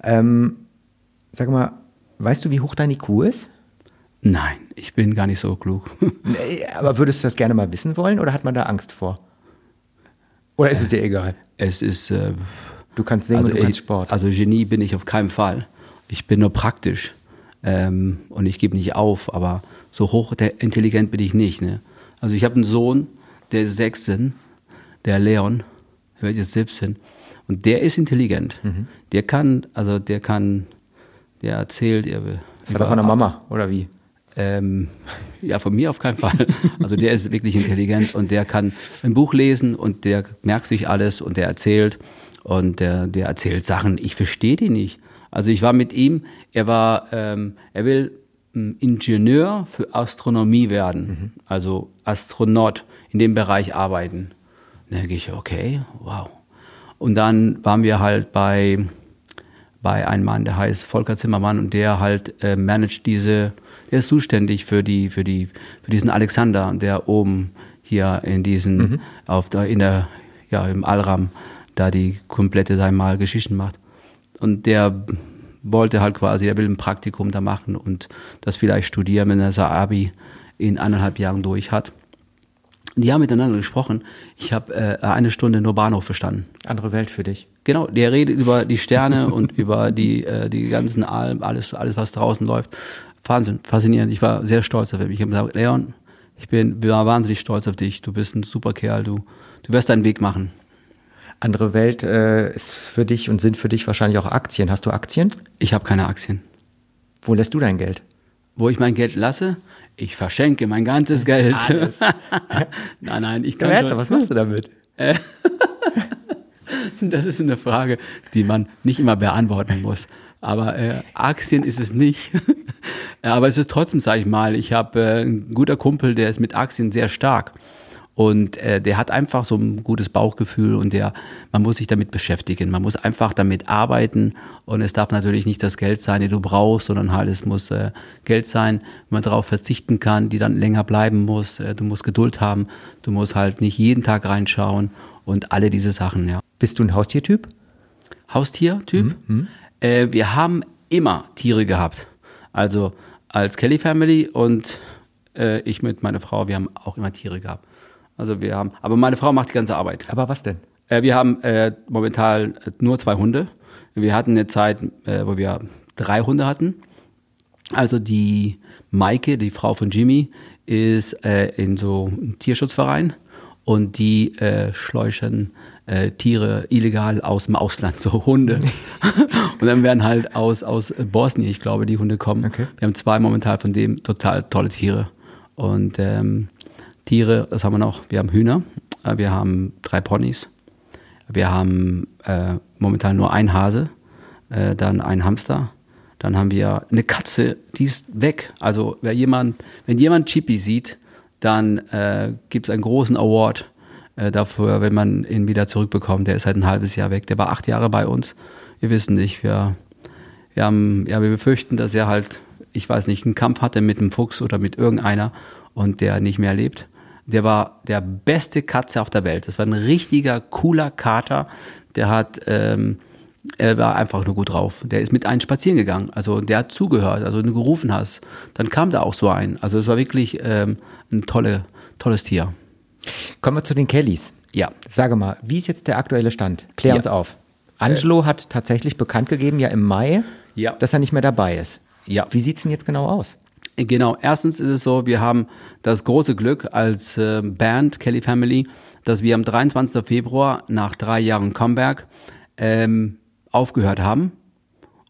Ähm, sag mal, weißt du, wie hoch dein IQ ist? Nein, ich bin gar nicht so klug. Aber würdest du das gerne mal wissen wollen oder hat man da Angst vor? Oder ist es dir egal? Es ist, äh, Du kannst singen und du kannst Sport. also Genie bin ich auf keinen Fall. Ich bin nur praktisch ähm, und ich gebe nicht auf, aber so hoch intelligent bin ich nicht. Ne? Also ich habe einen Sohn, der ist 16, der Leon, der wird jetzt 17 und der ist intelligent. Mhm. Der kann, also der kann, der erzählt, er das hat er von der Mama, oder wie? ähm, ja, von mir auf keinen Fall. Also der ist wirklich intelligent und der kann ein Buch lesen und der merkt sich alles und der erzählt und der, der erzählt Sachen. Ich verstehe die nicht. Also ich war mit ihm, er war, ähm, er will Ingenieur für Astronomie werden, also Astronaut in dem Bereich arbeiten. Da denke ich, okay, wow. Und dann waren wir halt bei bei einem Mann, der heißt Volker Zimmermann und der halt äh, managt diese, der ist zuständig für die, für die, für diesen Alexander, der oben hier in diesen, auf der, in der, ja, im Allram, da die komplette, sag ich mal, Geschichten macht. Und der wollte halt quasi, er will ein Praktikum da machen und das vielleicht studieren, wenn er sein Abi in eineinhalb Jahren durch hat. Die haben miteinander gesprochen. Ich habe äh, eine Stunde nur Bahnhof verstanden. Andere Welt für dich. Genau, der redet über die Sterne und über die, äh, die ganzen Alben, alles, alles, was draußen läuft. Wahnsinn, faszinierend. Ich war sehr stolz auf ihn. Ich habe gesagt, Leon, ich bin, war wahnsinnig stolz auf dich. Du bist ein super Kerl. Du, du wirst deinen Weg machen. Andere Welt äh, ist für dich und sind für dich wahrscheinlich auch Aktien. Hast du Aktien? Ich habe keine Aktien. Wo lässt du dein Geld? Wo ich mein Geld lasse, ich verschenke mein ganzes Geld. nein, nein, ich kann schon, was machst du damit? Das ist eine Frage, die man nicht immer beantworten muss. Aber äh, Aktien ist es nicht. Aber es ist trotzdem, sage ich mal, ich habe äh, ein guter Kumpel, der ist mit Aktien sehr stark. Und äh, der hat einfach so ein gutes Bauchgefühl und der, man muss sich damit beschäftigen. Man muss einfach damit arbeiten und es darf natürlich nicht das Geld sein, das du brauchst, sondern halt es muss äh, Geld sein, wenn man darauf verzichten kann, die dann länger bleiben muss. Äh, du musst Geduld haben, du musst halt nicht jeden Tag reinschauen und alle diese Sachen, ja. Bist du ein Haustiertyp? Haustier-Typ. Äh, wir haben immer Tiere gehabt. Also als Kelly Family und äh, ich mit meiner Frau, wir haben auch immer Tiere gehabt. Also wir haben, aber meine Frau macht die ganze Arbeit. Aber was denn? Äh, wir haben äh, momentan nur zwei Hunde. Wir hatten eine Zeit, äh, wo wir drei Hunde hatten. Also die Maike, die Frau von Jimmy, ist äh, in so einem Tierschutzverein und die äh, schläuchen äh, Tiere illegal aus dem Ausland, so Hunde. und dann werden halt aus, aus Bosnien, ich glaube, die Hunde kommen. Okay. Wir haben zwei momentan von dem total tolle Tiere. Und ähm, Tiere, was haben wir noch? Wir haben Hühner, äh, wir haben drei Ponys, wir haben äh, momentan nur ein Hase, äh, dann ein Hamster, dann haben wir eine Katze, die ist weg. Also wer jemand, wenn jemand Chippy sieht, dann äh, gibt es einen großen Award äh, dafür, wenn man ihn wieder zurückbekommt. Der ist halt ein halbes Jahr weg. Der war acht Jahre bei uns. Wir wissen nicht, wir, wir haben, ja, wir befürchten, dass er halt, ich weiß nicht, einen Kampf hatte mit einem Fuchs oder mit irgendeiner und der nicht mehr lebt. Der war der beste Katze auf der Welt. Das war ein richtiger, cooler Kater. Der hat, ähm, er war einfach nur gut drauf. Der ist mit einem spazieren gegangen. Also der hat zugehört. Also wenn du gerufen hast, dann kam da auch so ein. Also es war wirklich ähm, ein tolle, tolles Tier. Kommen wir zu den Kellys. Ja. Sage mal, wie ist jetzt der aktuelle Stand? Klär Ja. uns auf. Angelo hat tatsächlich bekannt gegeben, ja im Mai, Ja. dass er nicht mehr dabei ist. Ja. Wie sieht's denn jetzt genau aus? Genau, erstens ist es so, wir haben das große Glück als äh, Band Kelly Family, dass wir am 23. Februar nach drei Jahren Comeback ähm, aufgehört haben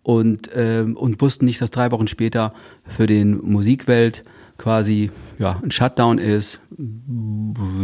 und, ähm, und wussten nicht, dass drei Wochen später für den Musikwelt quasi ja, ein Shutdown ist,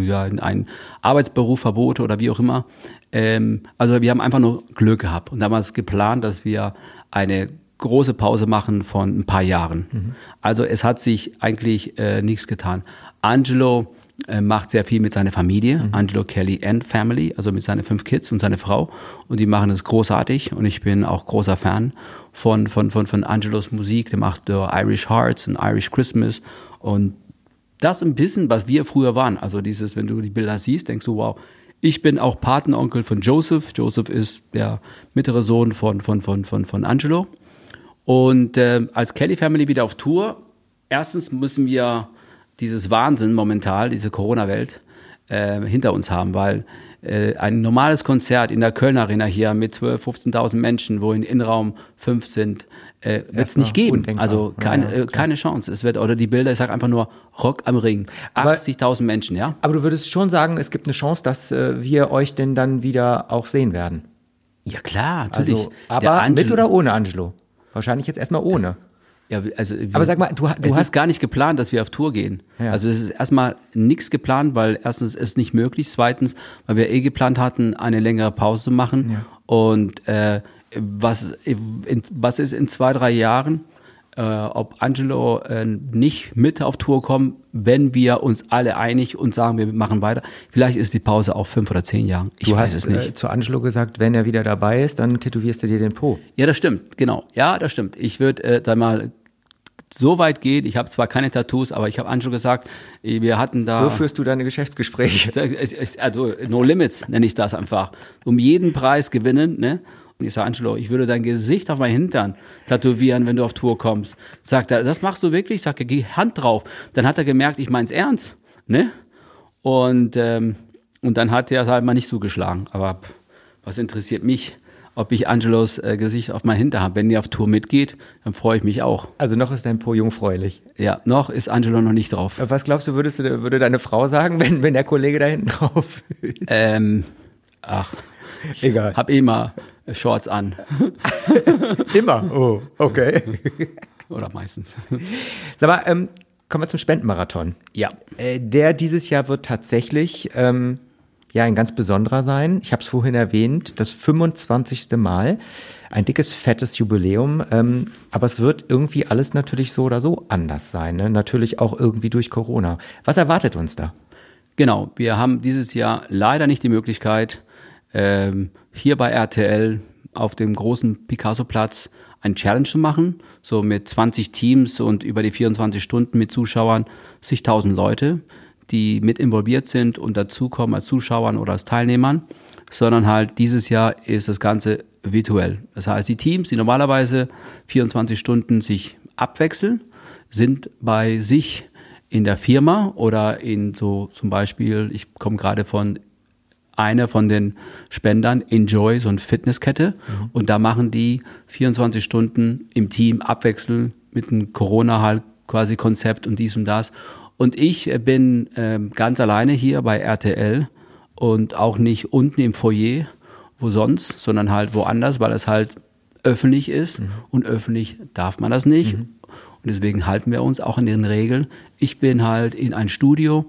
ja, ein Arbeitsberuf Verbot oder wie auch immer. Ähm, also wir haben einfach nur Glück gehabt und damals geplant, dass wir eine große Pause machen von ein paar Jahren. Also es hat sich eigentlich äh, nichts getan. Angelo äh, macht sehr viel mit seiner Familie, Angelo Kelly and Family, also mit seinen fünf Kids und seiner Frau. Und die machen es großartig und ich bin auch großer Fan von, von, von, von Angelos Musik. Der macht äh, Irish Hearts und Irish Christmas und das ein bisschen, was wir früher waren. Also dieses, wenn du die Bilder siehst, denkst du, wow, ich bin auch Patenonkel von Joseph. Joseph ist der mittlere Sohn von, von, von, von, von Angelo. Und äh, als Kelly Family wieder auf Tour, erstens müssen wir dieses Wahnsinn momentan, diese Corona-Welt, äh, hinter uns haben, weil äh, ein normales Konzert in der Köln Arena hier mit 12.000, 15.000 Menschen, wo in Innenraum fünf sind, äh, wird es nicht geben. undenkbar. Also keine, ja, äh, keine Chance. Es wird, oder die Bilder, ich sage einfach nur Rock am Ring. Aber- 80.000 Menschen, ja? Aber du würdest schon sagen, es gibt eine Chance, dass äh, wir euch denn dann wieder auch sehen werden. Ja klar, natürlich. Also, aber mit oder ohne Angelo? Wahrscheinlich jetzt erstmal ohne. Ja, also, Aber sag mal, du du es hast- ist gar nicht geplant, dass wir auf Tour gehen. Ja. Also es ist erstmal nichts geplant, weil erstens ist es nicht möglich, zweitens, weil wir eh geplant hatten, eine längere Pause zu machen. Ja. Und äh, was, was ist in zwei, drei Jahren, äh, ob Angelo äh, nicht mit auf Tour kommt, wenn wir uns alle einig und sagen, wir machen weiter. Vielleicht ist die Pause auch fünf oder zehn Jahre. Ich Du weiß hast es nicht. Äh, zu Angelo gesagt, wenn er wieder dabei ist, dann tätowierst du dir den Po. Ja, das stimmt, genau. Ja, das stimmt. Ich würde äh, da mal so weit gehen. Ich habe zwar keine Tattoos, aber ich habe Angelo gesagt, äh, wir hatten da. So führst du deine Geschäftsgespräche. also No Limits nenne ich das einfach. Um jeden Preis gewinnen, ne? Und ich sage, Angelo, ich würde dein Gesicht auf meinen Hintern tätowieren, wenn du auf Tour kommst. Sagt er, das machst du wirklich? Ich sage, geh Hand drauf. Dann hat er gemerkt, ich mein's ernst, ne? Und, ähm, und dann hat er halt mal nicht zugeschlagen. Aber was interessiert mich, ob ich Angelos äh, Gesicht auf meinen Hintern habe? Wenn ihr auf Tour mitgeht, dann freue ich mich auch. Also noch ist dein Po jungfräulich. Ja, noch ist Angelo noch nicht drauf. Was glaubst du, würdest du, würde deine Frau sagen, wenn, wenn der Kollege da hinten drauf ist? Ähm, ach, Egal. hab eh mal Shorts an. Immer. Oh, okay. Oder meistens. Sag mal, ähm, kommen wir zum Spendenmarathon. Ja. Äh, der dieses Jahr wird tatsächlich ähm, ja ein ganz besonderer sein. Ich habe es vorhin erwähnt, das 25. Mal. Ein dickes, fettes Jubiläum. Ähm, aber es wird irgendwie alles natürlich so oder so anders sein. Ne? Natürlich auch irgendwie durch Corona. Was erwartet uns da? Genau, wir haben dieses Jahr leider nicht die Möglichkeit, ähm, hier bei RTL auf dem großen Picasso-Platz ein Challenge zu machen, so mit 20 Teams und über die 24 Stunden mit Zuschauern, zigtausend Leute, die mit involviert sind und dazukommen als Zuschauern oder als Teilnehmern, sondern halt dieses Jahr ist das Ganze virtuell. Das heißt, die Teams, die normalerweise 24 Stunden sich abwechseln, sind bei sich in der Firma oder in so zum Beispiel, ich komme gerade von einer von den Spendern, Enjoy, so eine Fitnesskette. Und da machen die 24 Stunden im Team abwechseln mit einem Corona halt quasi Konzept und dies und das. Und ich äh, bin ähm, ganz alleine hier bei RTL und auch nicht unten im Foyer, wo sonst, sondern halt woanders, weil es halt öffentlich ist und öffentlich darf man das nicht. Und deswegen halten wir uns auch an den Regeln. Ich bin halt in ein Studio,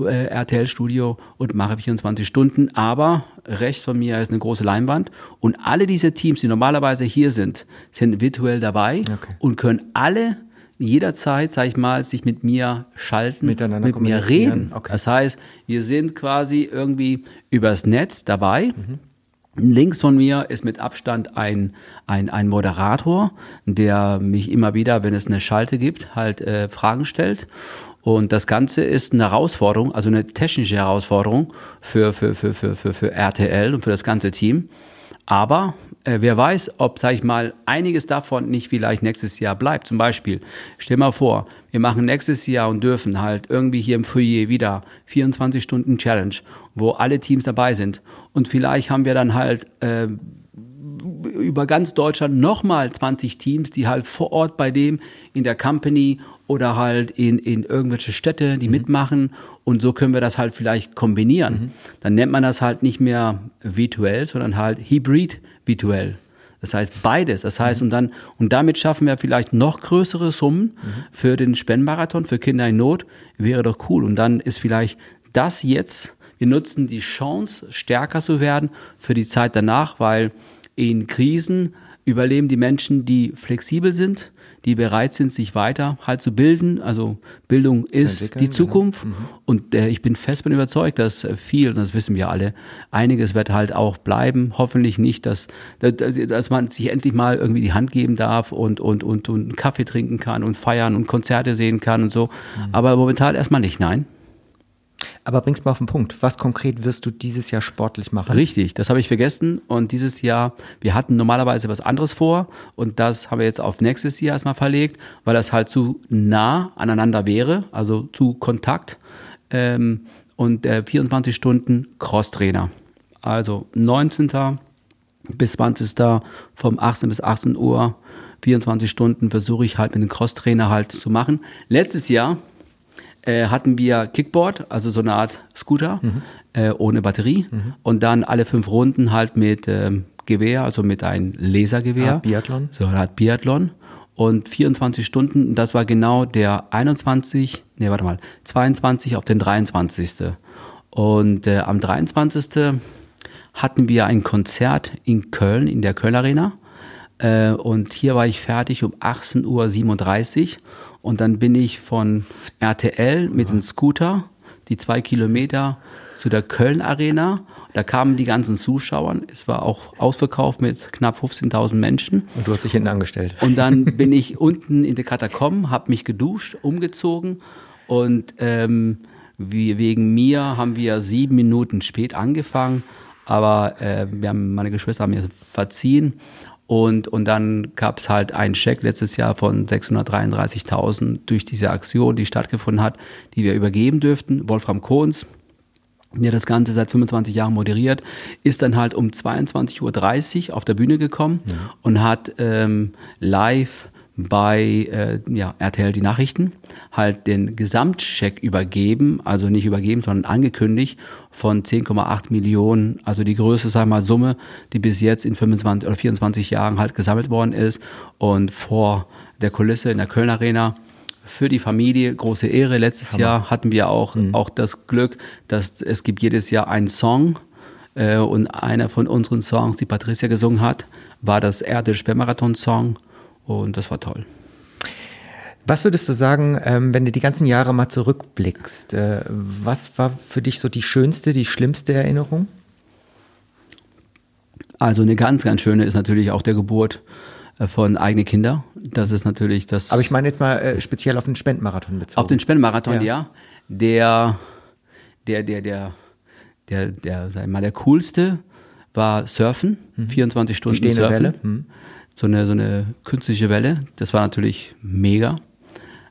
äh, RTL-Studio und mache 24 Stunden, aber rechts von mir ist eine große Leinwand und alle diese Teams, die normalerweise hier sind, sind virtuell dabei Okay. und können alle jederzeit, sag ich mal, sich mit mir schalten, Miteinander mit mir reden. Okay. Das heißt, wir sind quasi irgendwie übers Netz dabei. Links von mir ist mit Abstand ein, ein, ein Moderator, der mich immer wieder, wenn es eine Schalte gibt, halt äh, Fragen stellt. Und das Ganze ist eine Herausforderung, also eine technische Herausforderung für, für, für, für, für, für RTL und für das ganze Team. Aber äh, wer weiß, ob, sag ich mal, einiges davon nicht vielleicht nächstes Jahr bleibt. Zum Beispiel, stell mal vor, wir machen nächstes Jahr und dürfen halt irgendwie hier im Foyer wieder 24 Stunden Challenge, wo alle Teams dabei sind. Und vielleicht haben wir dann halt äh, über ganz Deutschland nochmal 20 Teams, die halt vor Ort bei dem in der Company oder halt in, in irgendwelche Städte, die mhm. mitmachen. Und so können wir das halt vielleicht kombinieren. Mhm. Dann nennt man das halt nicht mehr virtuell, sondern halt hybrid virtuell. Das heißt beides. Das heißt, mhm. und dann, und damit schaffen wir vielleicht noch größere Summen mhm. für den Spendenmarathon für Kinder in Not. Wäre doch cool. Und dann ist vielleicht das jetzt, wir nutzen die Chance, stärker zu werden für die Zeit danach, weil in Krisen überleben die Menschen, die flexibel sind, die bereit sind, sich weiter halt zu bilden. Also Bildung ist die Zukunft. Genau. Mhm. Und äh, ich bin fest davon überzeugt, dass viel, und das wissen wir alle, einiges wird halt auch bleiben. Hoffentlich nicht, dass, dass man sich endlich mal irgendwie die Hand geben darf und, und, und, und Kaffee trinken kann und feiern und Konzerte sehen kann und so. Mhm. Aber momentan erstmal nicht, nein. Aber bring's mal auf den Punkt. Was konkret wirst du dieses Jahr sportlich machen? Richtig, das habe ich vergessen. Und dieses Jahr, wir hatten normalerweise was anderes vor und das haben wir jetzt auf nächstes Jahr erstmal verlegt, weil das halt zu nah aneinander wäre, also zu Kontakt. Ähm, und äh, 24 Stunden Crosstrainer. Also 19. bis 20. vom 18 bis 18 Uhr 24 Stunden versuche ich halt mit dem Crosstrainer halt zu machen. Letztes Jahr äh, hatten wir Kickboard, also so eine Art Scooter mhm. äh, ohne Batterie mhm. und dann alle fünf Runden halt mit ähm, Gewehr, also mit einem Lasergewehr. Ah, Biathlon. So eine Art Biathlon und 24 Stunden, das war genau der 21, nee, warte mal, 22 auf den 23. Und äh, am 23. hatten wir ein Konzert in Köln, in der Köln Arena. Äh, und hier war ich fertig um 18.37 Uhr und dann bin ich von RTL mit dem Scooter, die zwei Kilometer zu der Köln Arena. Da kamen die ganzen Zuschauer. Es war auch ausverkauft mit knapp 15.000 Menschen. Und du hast dich hinten angestellt. Und dann bin ich unten in der Katakomben, habe mich geduscht, umgezogen und ähm, wie, wegen mir haben wir sieben Minuten spät angefangen. Aber äh, wir haben, meine Geschwister haben mir verziehen und, und dann gab es halt einen Scheck letztes Jahr von 633.000 durch diese Aktion, die stattgefunden hat, die wir übergeben dürften. Wolfram Kohns, der das Ganze seit 25 Jahren moderiert, ist dann halt um 22.30 Uhr auf der Bühne gekommen ja. und hat ähm, live bei äh, ja, RTL die Nachrichten halt den Gesamtcheck übergeben, also nicht übergeben, sondern angekündigt von 10,8 Millionen, also die größte sag mal, Summe, die bis jetzt in 25 oder 24 Jahren halt gesammelt worden ist und vor der Kulisse in der Köln Arena für die Familie große Ehre. Letztes Hammer. Jahr hatten wir auch, mhm. auch das Glück, dass es gibt jedes Jahr einen Song äh, und einer von unseren Songs, die Patricia gesungen hat, war das Erde Sperrmarathon Song und das war toll. Was würdest du sagen, ähm, wenn du die ganzen Jahre mal zurückblickst? Äh, was war für dich so die schönste, die schlimmste Erinnerung? Also eine ganz, ganz schöne ist natürlich auch der Geburt äh, von eigenen Kindern. Das ist natürlich das. Aber ich meine jetzt mal äh, speziell auf den Spendenmarathon bezogen. Auf den Spendenmarathon, ja. ja. Der, der, der, der, der, der, sag mal, der coolste war Surfen, mhm. 24 Stunden die Surfen. Welle. So eine, so eine künstliche Welle. Das war natürlich mega.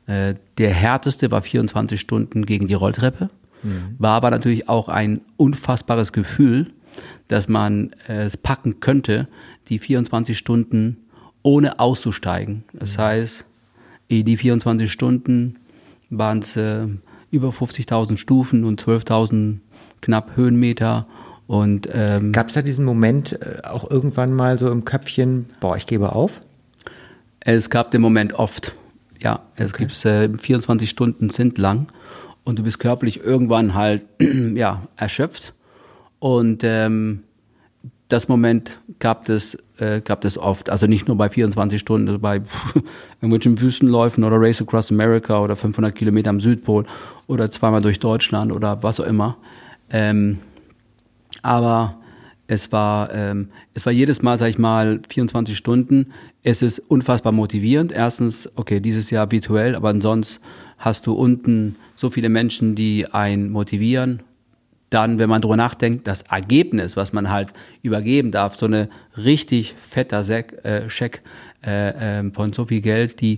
Äh, der härteste war 24 Stunden gegen die Rolltreppe. Mhm. War aber natürlich auch ein unfassbares Gefühl, dass man äh, es packen könnte, die 24 Stunden ohne auszusteigen. Das mhm. heißt, die 24 Stunden waren es äh, über 50.000 Stufen und 12.000 knapp Höhenmeter und ähm, gab es da diesen Moment äh, auch irgendwann mal so im Köpfchen, boah, ich gebe auf? Es gab den Moment oft. Ja, es okay. gibt äh, 24 Stunden sind lang und du bist körperlich irgendwann halt ja erschöpft und ähm, das Moment gab es, äh, gab es oft, also nicht nur bei 24 Stunden, also bei irgendwelchen Wüstenläufen oder Race Across America oder 500 Kilometer am Südpol oder zweimal durch Deutschland oder was auch immer. Ähm, aber Es war, ähm, es war jedes Mal, sag ich mal, 24 Stunden. Es ist unfassbar motivierend. Erstens, okay, dieses Jahr virtuell, aber ansonsten hast du unten so viele Menschen, die einen motivieren. Dann, wenn man drüber nachdenkt, das Ergebnis, was man halt übergeben darf, so eine richtig fetter äh, Scheck äh, äh, von so viel Geld, die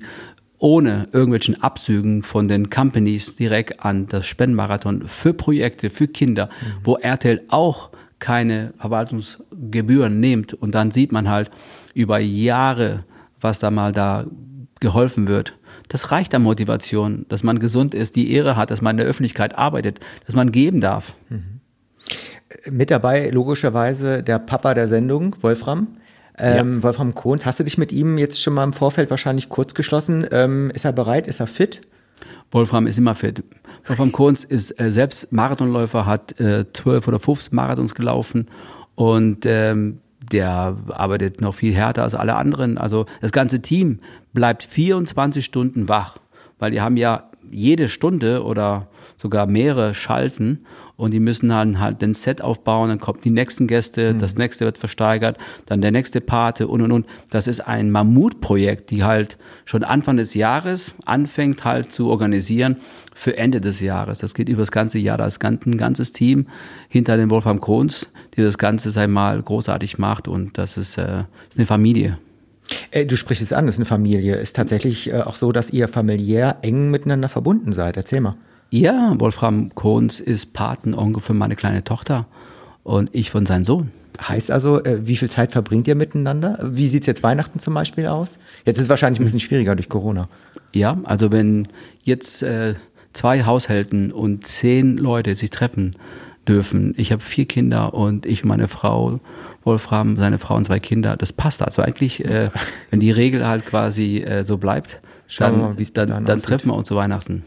ohne irgendwelchen Abzügen von den Companies direkt an das Spendenmarathon für Projekte, für Kinder, mhm. wo RTL auch keine Verwaltungsgebühren nimmt und dann sieht man halt über Jahre, was da mal da geholfen wird. Das reicht an Motivation, dass man gesund ist, die Ehre hat, dass man in der Öffentlichkeit arbeitet, dass man geben darf. Mhm. Mit dabei logischerweise der Papa der Sendung, Wolfram. Ähm, ja. Wolfram Kohns, hast du dich mit ihm jetzt schon mal im Vorfeld wahrscheinlich kurz geschlossen? Ähm, ist er bereit? Ist er fit? Wolfram ist immer fit. Wolfram Kohns ist äh, selbst Marathonläufer, hat äh, 12 oder 15 Marathons gelaufen und ähm, der arbeitet noch viel härter als alle anderen. Also das ganze Team bleibt 24 Stunden wach, weil die haben ja jede Stunde oder sogar mehrere Schalten und die müssen dann halt den Set aufbauen, dann kommen die nächsten Gäste, mhm. das nächste wird versteigert, dann der nächste Pate und und und. Das ist ein Mammutprojekt, die halt schon Anfang des Jahres anfängt halt zu organisieren für Ende des Jahres. Das geht über das ganze Jahr, da ist ein ganzes Team hinter dem Wolfram Kohns, die das Ganze sei mal großartig macht und das ist, äh, ist eine Familie. Äh, du sprichst es an, das ist eine Familie. Ist tatsächlich äh, auch so, dass ihr familiär eng miteinander verbunden seid. Erzähl mal. Ja, Wolfram Kohns ist Patenonkel für meine kleine Tochter und ich von seinem Sohn. Heißt also, äh, wie viel Zeit verbringt ihr miteinander? Wie sieht es jetzt Weihnachten zum Beispiel aus? Jetzt ist es wahrscheinlich ein bisschen schwieriger durch Corona. Ja, also wenn jetzt äh, zwei Haushalten und zehn Leute sich treffen dürfen, ich habe vier Kinder und ich und meine Frau, Wolfram, seine Frau und zwei Kinder, das passt. Also eigentlich, äh, wenn die Regel halt quasi äh, so bleibt, dann, mal, dann, dann treffen wir uns zu Weihnachten.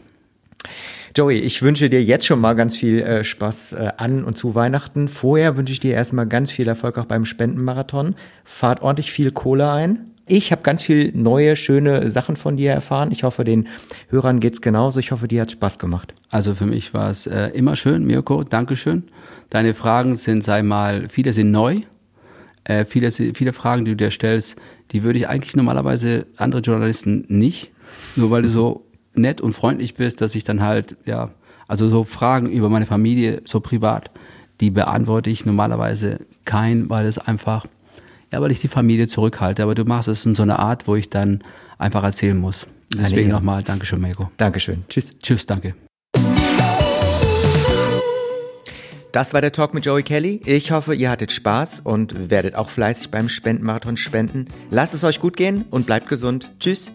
Joey, ich wünsche dir jetzt schon mal ganz viel äh, Spaß äh, an und zu Weihnachten. Vorher wünsche ich dir erstmal ganz viel Erfolg auch beim Spendenmarathon. Fahrt ordentlich viel Kohle ein. Ich habe ganz viel neue, schöne Sachen von dir erfahren. Ich hoffe, den Hörern geht's genauso. Ich hoffe, dir hat Spaß gemacht. Also für mich war es äh, immer schön, Mirko. Dankeschön. Deine Fragen sind, sei mal, viele sind neu. Äh, viele, viele Fragen, die du dir stellst, die würde ich eigentlich normalerweise andere Journalisten nicht. Nur weil du so nett und freundlich bist, dass ich dann halt, ja, also so Fragen über meine Familie, so privat, die beantworte ich normalerweise kein, weil es einfach, ja, weil ich die Familie zurückhalte. Aber du machst es in so einer Art, wo ich dann einfach erzählen muss. Deswegen nochmal Dankeschön, Mego. Dankeschön. Tschüss. Tschüss, danke. Das war der Talk mit Joey Kelly. Ich hoffe, ihr hattet Spaß und werdet auch fleißig beim Spendenmarathon spenden. Lasst es euch gut gehen und bleibt gesund. Tschüss.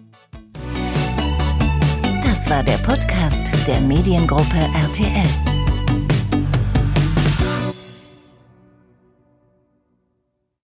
Das war der Podcast der Mediengruppe RTL.